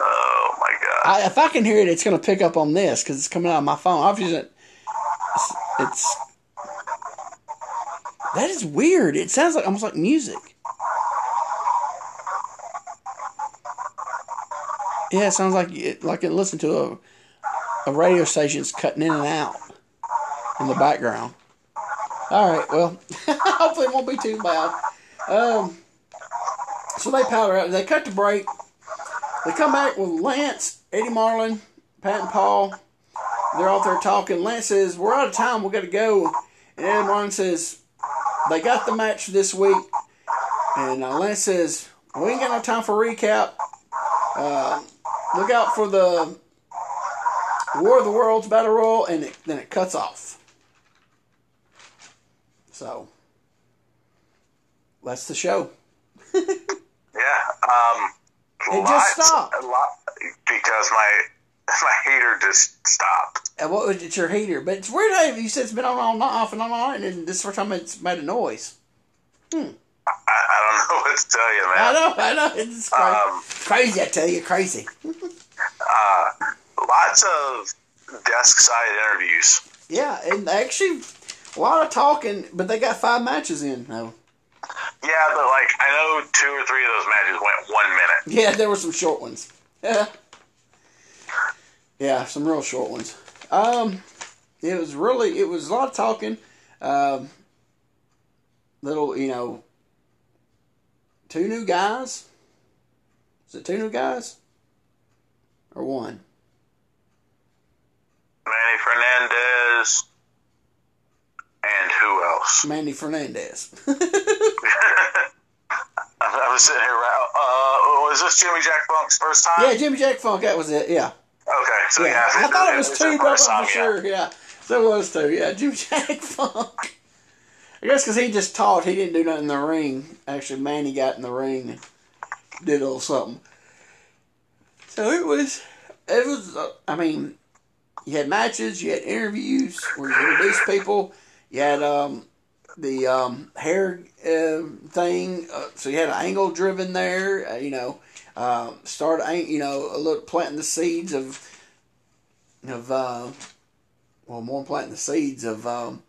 Oh my god. I, if I can hear it, it's going to pick up on this because it's coming out of my phone. Obviously, it's, it's that is weird. It sounds like almost like music. Yeah, it sounds like it, like it listen to a a radio station's cutting in and out in the background. All right, well, hopefully it won't be too bad. Um, so they powder out. They cut the break. They come back with Lance, Eddie Marlin, Pat and Paul. They're out there talking. Lance says, We're out of time. we got to go. And Eddie Marlin says, They got the match this week. And uh, Lance says, We ain't got no time for recap. Uh, look out for the War of the Worlds Battle Royal. And it, then it cuts off. So, that's the show. Yeah. Um. It just stopped. A lot because my my heater just stopped. And what was it's your heater? But it's weird how you said it's been on all night, off and on night, and this is the first time it's made a noise. I, I don't know what to tell you, man. I know, I know, it's crazy. Um, crazy, I tell you, crazy. uh, lots of desk side interviews. Yeah, and actually a lot of talking, but they got five matches in now. Yeah, but like I know two or three of those matches went one minute. Yeah, there were some short ones. Yeah, yeah, some real short ones. Um, it was really it was a lot of talking. Um, little, you know, two new guys. Is it two new guys or one? Manny Fernandez and who else? Manny Fernandez. I was sitting here. Right uh, was this Jimmy Jack Funk's first time? yeah, Jimmy Jack Funk. That was it. Yeah. Okay, so yeah, Yeah, I thought it was two, but I wasn't time, yeah. sure. Yeah, so it was two. Yeah, Jimmy Jack Funk. I guess because he just taught, he didn't do nothing in the ring. Actually, Manny got in the ring and did a little something. So it was, it was. Uh, I mean, you had matches, you had interviews where you introduced people. You had um, the um, hair uh, thing, uh, so you had an angle driven there. Uh, you know, um, start you know a little planting the seeds of of uh, well more planting the seeds of um,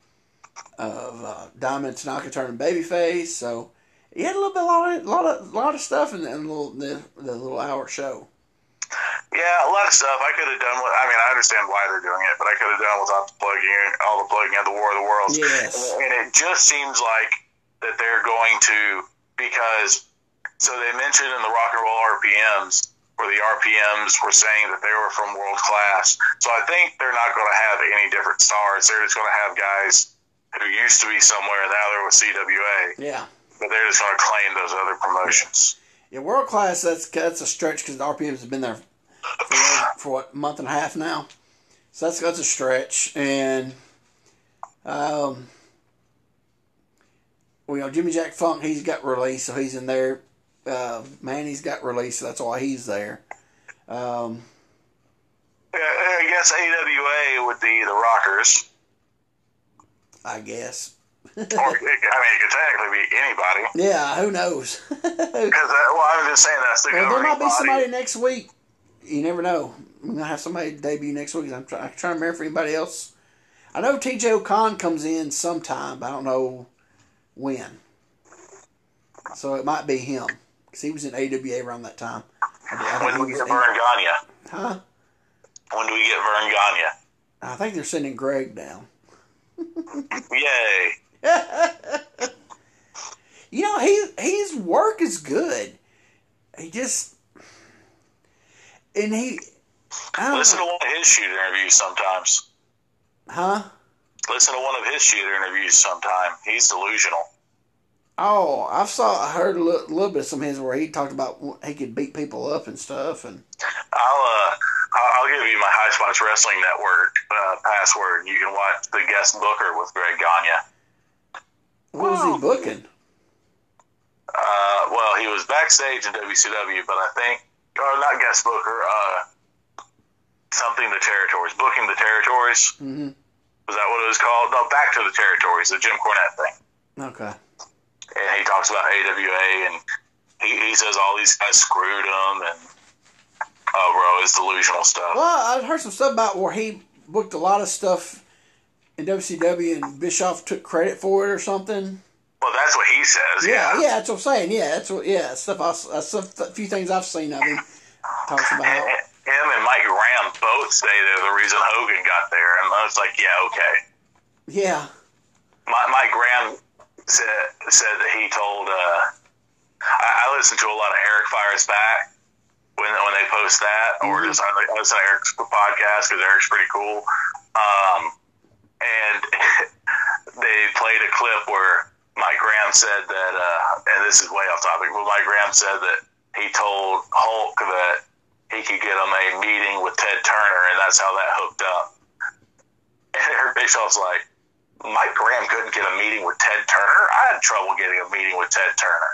of uh, Diamond Tanaka turning babyface. So you had a little bit, a lot of, lot of, lot of stuff in the, in the little the, the little hour show. Yeah, a lot of stuff I could have done. With, I mean, I understand why they're doing it, but I could have done without the plugging, all the plugging of the War of the Worlds. Yes. And it just seems like that they're going to because so they mentioned in the rock and roll RPMs where the RPMs were saying that they were from world class. So I think they're not going to have any different stars. They're just going to have guys who used to be somewhere and now they're with CWA, Yeah. but they're just going to claim those other promotions. Yeah, world class. That's that's a stretch because the RPMs have been there for, for what month and a half now. So that's that's a stretch, and um, well, you know Jimmy Jack Funk, he's got released, so he's in there. Uh, Manny's got released, so that's why he's there. Um, Yeah, I guess AWA would be the Rockers. I guess. Or it, I mean, it could technically be anybody. Yeah, who knows? well, Because uh, well, I'm just saying that's the there might be body. somebody next week. You never know. We're gonna have somebody debut next week. I'm, try, I'm trying to remember for anybody else. I know TJ O'Con comes in sometime, but I don't know when. So it might be him because he was in AWA around that time. I, I When do we get Verne Gagne? huh? When do we get Verne Gagne? I think they're sending Greg down. Yay! You know, he his work is good. He just and he Listen know, to one of his shoot interviews sometimes. huh? Listen to one of his shoot interviews sometime. He's delusional. Oh, I saw, I heard a little, little bit of some of his where he talked about he could beat people up and stuff, and I'll uh, I'll I'll give you my Highspots Wrestling Network uh, password. You can watch the guest booker with Greg Gagne. What was he booking? Uh, well, he was backstage in WCW, but I think, or not guest booker, uh, something the territories, booking the territories. hmm Was that what it was called? No, back to the territories, the Jim Cornette thing. Okay, And he talks about AWA, and he, he says all these guys screwed him, and oh, bro, it's delusional stuff. well, I've heard some stuff about where he booked a lot of stuff in WCW, and Bischoff took credit for it or something. Well, that's what he says. Yeah, Yeah. yeah, that's what I'm saying. Yeah, that's what. Yeah, stuff. I, that's a few things I've seen of him talks about. and him and Mike Graham both say they're the reason Hogan got there, and I was like, yeah, okay. Yeah, My, Mike Graham said said that he told. Uh, I, I listen to a lot of Eric Fires Back when when they post that, or Mhm. just I listen to Eric's podcast because Eric's pretty cool. Um, and they played a clip where Mike Graham said that, uh, and this is way off topic, but Mike Graham said that he told Hulk that he could get him a meeting with Ted Turner, and that's how that hooked up. And Eric Bischoff's like, Mike Graham couldn't get a meeting with Ted Turner. I had trouble getting a meeting with Ted Turner.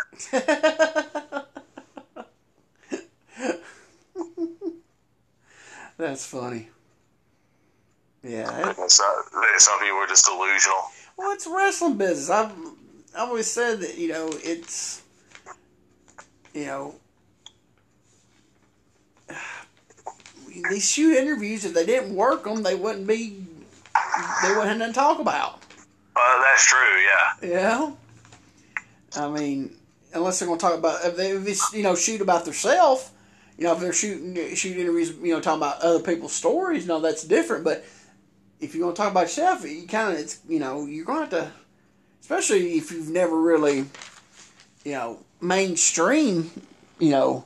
that's funny. Yeah, it- And some people are just delusional. Well, it's wrestling business. I've I've always said that you know it's you know these shoot interviews, if they didn't work them, they wouldn't be. They wouldn't have nothing to talk about. Uh, that's true. Yeah. Yeah. I mean, unless they're going to talk about if they if it's, you know shoot about themselves, you know if they're shooting shoot interviews, you know talking about other people's stories, no, that's different. But if you're going to talk about yourself, you kind of it's you know you're going to have to, especially if you've never really, you know, mainstream, you know.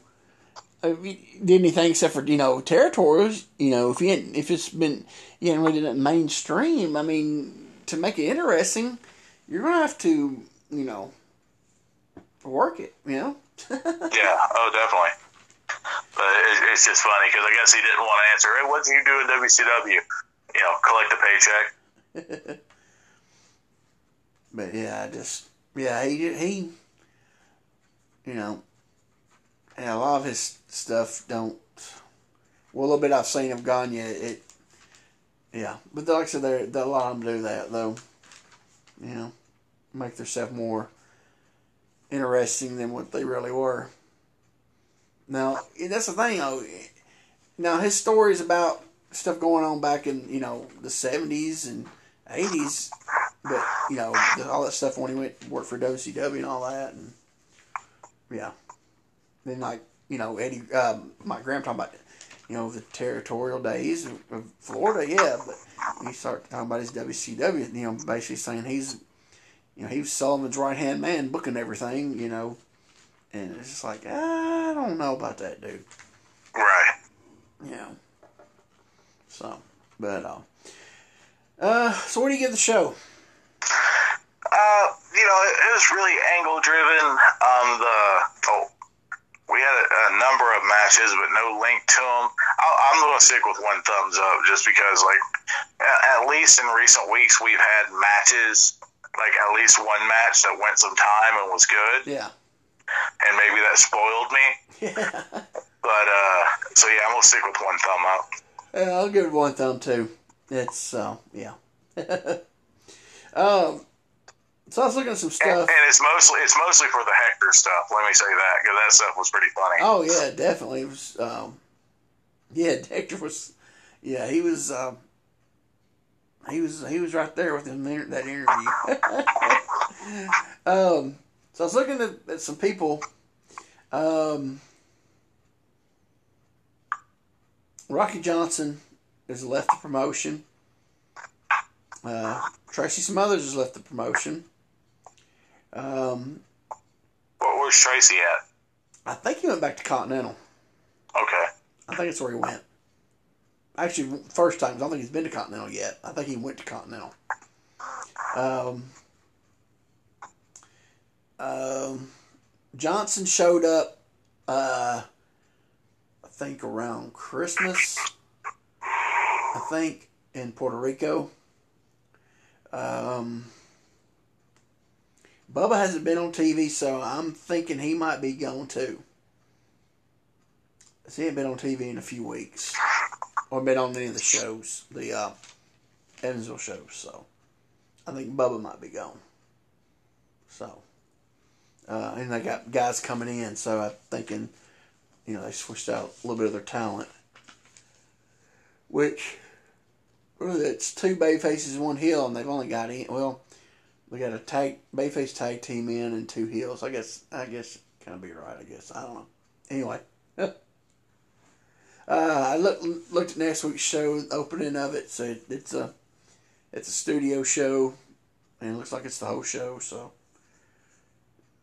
uh, Did anything except for you know territories? You know, if you if it's been you hadn't really done mainstream, I mean, to make it interesting, you're gonna have to you know work it. You know. Yeah. Oh, definitely. But it's just funny because I guess he didn't want to answer. Hey, what do you do in WCW? You know, collect a paycheck. But yeah, I just yeah he he, you know, and a lot of his stuff don't. Well, a little bit I've seen of Gagne, it, yeah, but like I said, there a lot of them do that though. You know, make themselves more interesting than what they really were. Now that's the thing though. Now his stories about stuff going on back in you know the seventies and eighties but you know the- all that stuff when he went to work for WCW and all that, and yeah, then like you know Eddie, um, my grandpa talking about you know the territorial days of, Florida, yeah, but he started talking about his WCW, you know, basically saying he's you know he was Sullivan's right hand man, booking everything, you know, and it's just like I don't know about that dude, Right. you know. So, but uh, uh, so what do you give the show? Uh, you know, it, it was really angle driven. Um, the oh, we had a, a number of matches, but no link to them. I'll, I'm going to stick with one thumbs up, just because, like, at, at least in recent weeks, we've had matches, like at least one match that went some time and was good, Yeah, and maybe that spoiled me. yeah. But uh, so yeah, I'm gonna stick with one thumb up. Yeah, I'll give it one thumb too. It's uh, yeah. um, so I was looking at some And, stuff. and it's mostly it's mostly for the Hector stuff. Let me say that because that stuff was pretty funny. Oh yeah, definitely. It was um, yeah, Hector was yeah he was um, he was he was right there with him in that interview. um, so I was looking at, at some people. Um, Rocky Johnson has left the promotion. Uh, Tracy Smothers has left the promotion. Um, Where, where's Tracy at? I think he went back to Continental. Okay. I think that's where he went. Actually, first time. I don't think he's been to Continental yet. I think he went to Continental. Um, um, Johnson showed up, uh, think around Christmas. I think in Puerto Rico. Um, Bubba hasn't been on TV, so I'm thinking he might be gone too. He ain't been on TV in a few weeks, or been on any of the shows, the uh, Evansville shows. So, I think Bubba might be gone. So, uh, and they got guys coming in, so I'm thinking, you know, they switched out a little bit of their talent, which really it's two bay faces and one heel, and they've only got in well, they got a tag bayface tag team in and two heels. I guess I guess kind of be right. I guess I don't know. Anyway. Uh, I look, looked at next week's show, opening of it. So it, it's a it's a studio show, and it looks like it's the whole show. So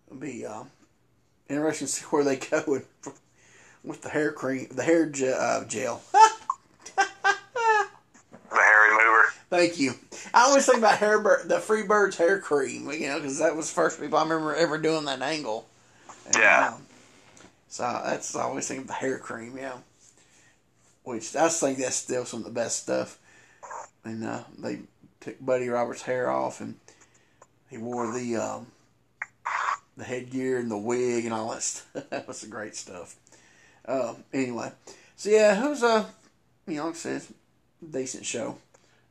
it'll be uh, interesting to see where they go with, with the hair cream, the hair ge- uh, gel. The hair Mover. Thank you. I always think about hair, the Freebirds hair cream, you know, because that was the first people I remember ever doing that angle. And, Yeah. um, so that's I always think of the hair cream, yeah. Which I think that's still some of the best stuff. And uh, they took Buddy Roberts' hair off, and he wore the um, the headgear and the wig and all that stuff. that was the great stuff. Um, anyway, so yeah, it was a you know, like I said, decent show.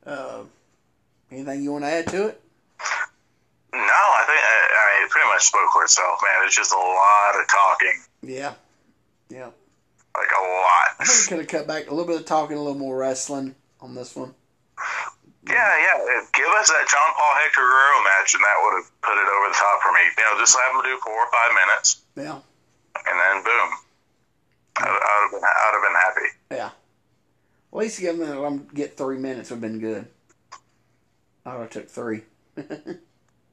Uh, anything you want to add to it? No, I think I, I mean it pretty much spoke for itself, man. It's just a lot of talking, Yeah, yeah, like a lot. I think we could have cut back a little bit of talking, a little more wrestling on this one. Yeah, yeah. Give us that John Paul Hector Guerrero match, and that would have put it over the top for me. You know, just have him do four or five minutes, Yeah, and then boom. I, I would have been, I would have been happy. yeah. At least give them get three minutes would have been good. I would have took three.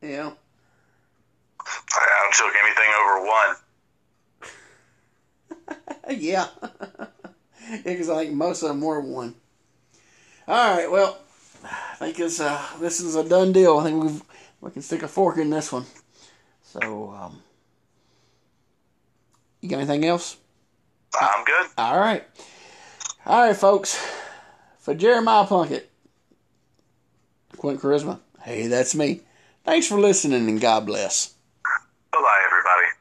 yeah. I don't took anything over one. yeah. Because I think most of them were one. All right, well, I think it's, uh, this is a done deal. I think we've, we can stick a fork in this one. So, um, you got anything else? I'm good. All right. All right, folks. For Jeremiah Plunkett, Quint Charisma, hey, that's me. Thanks for listening and God bless. Bye bye, everybody.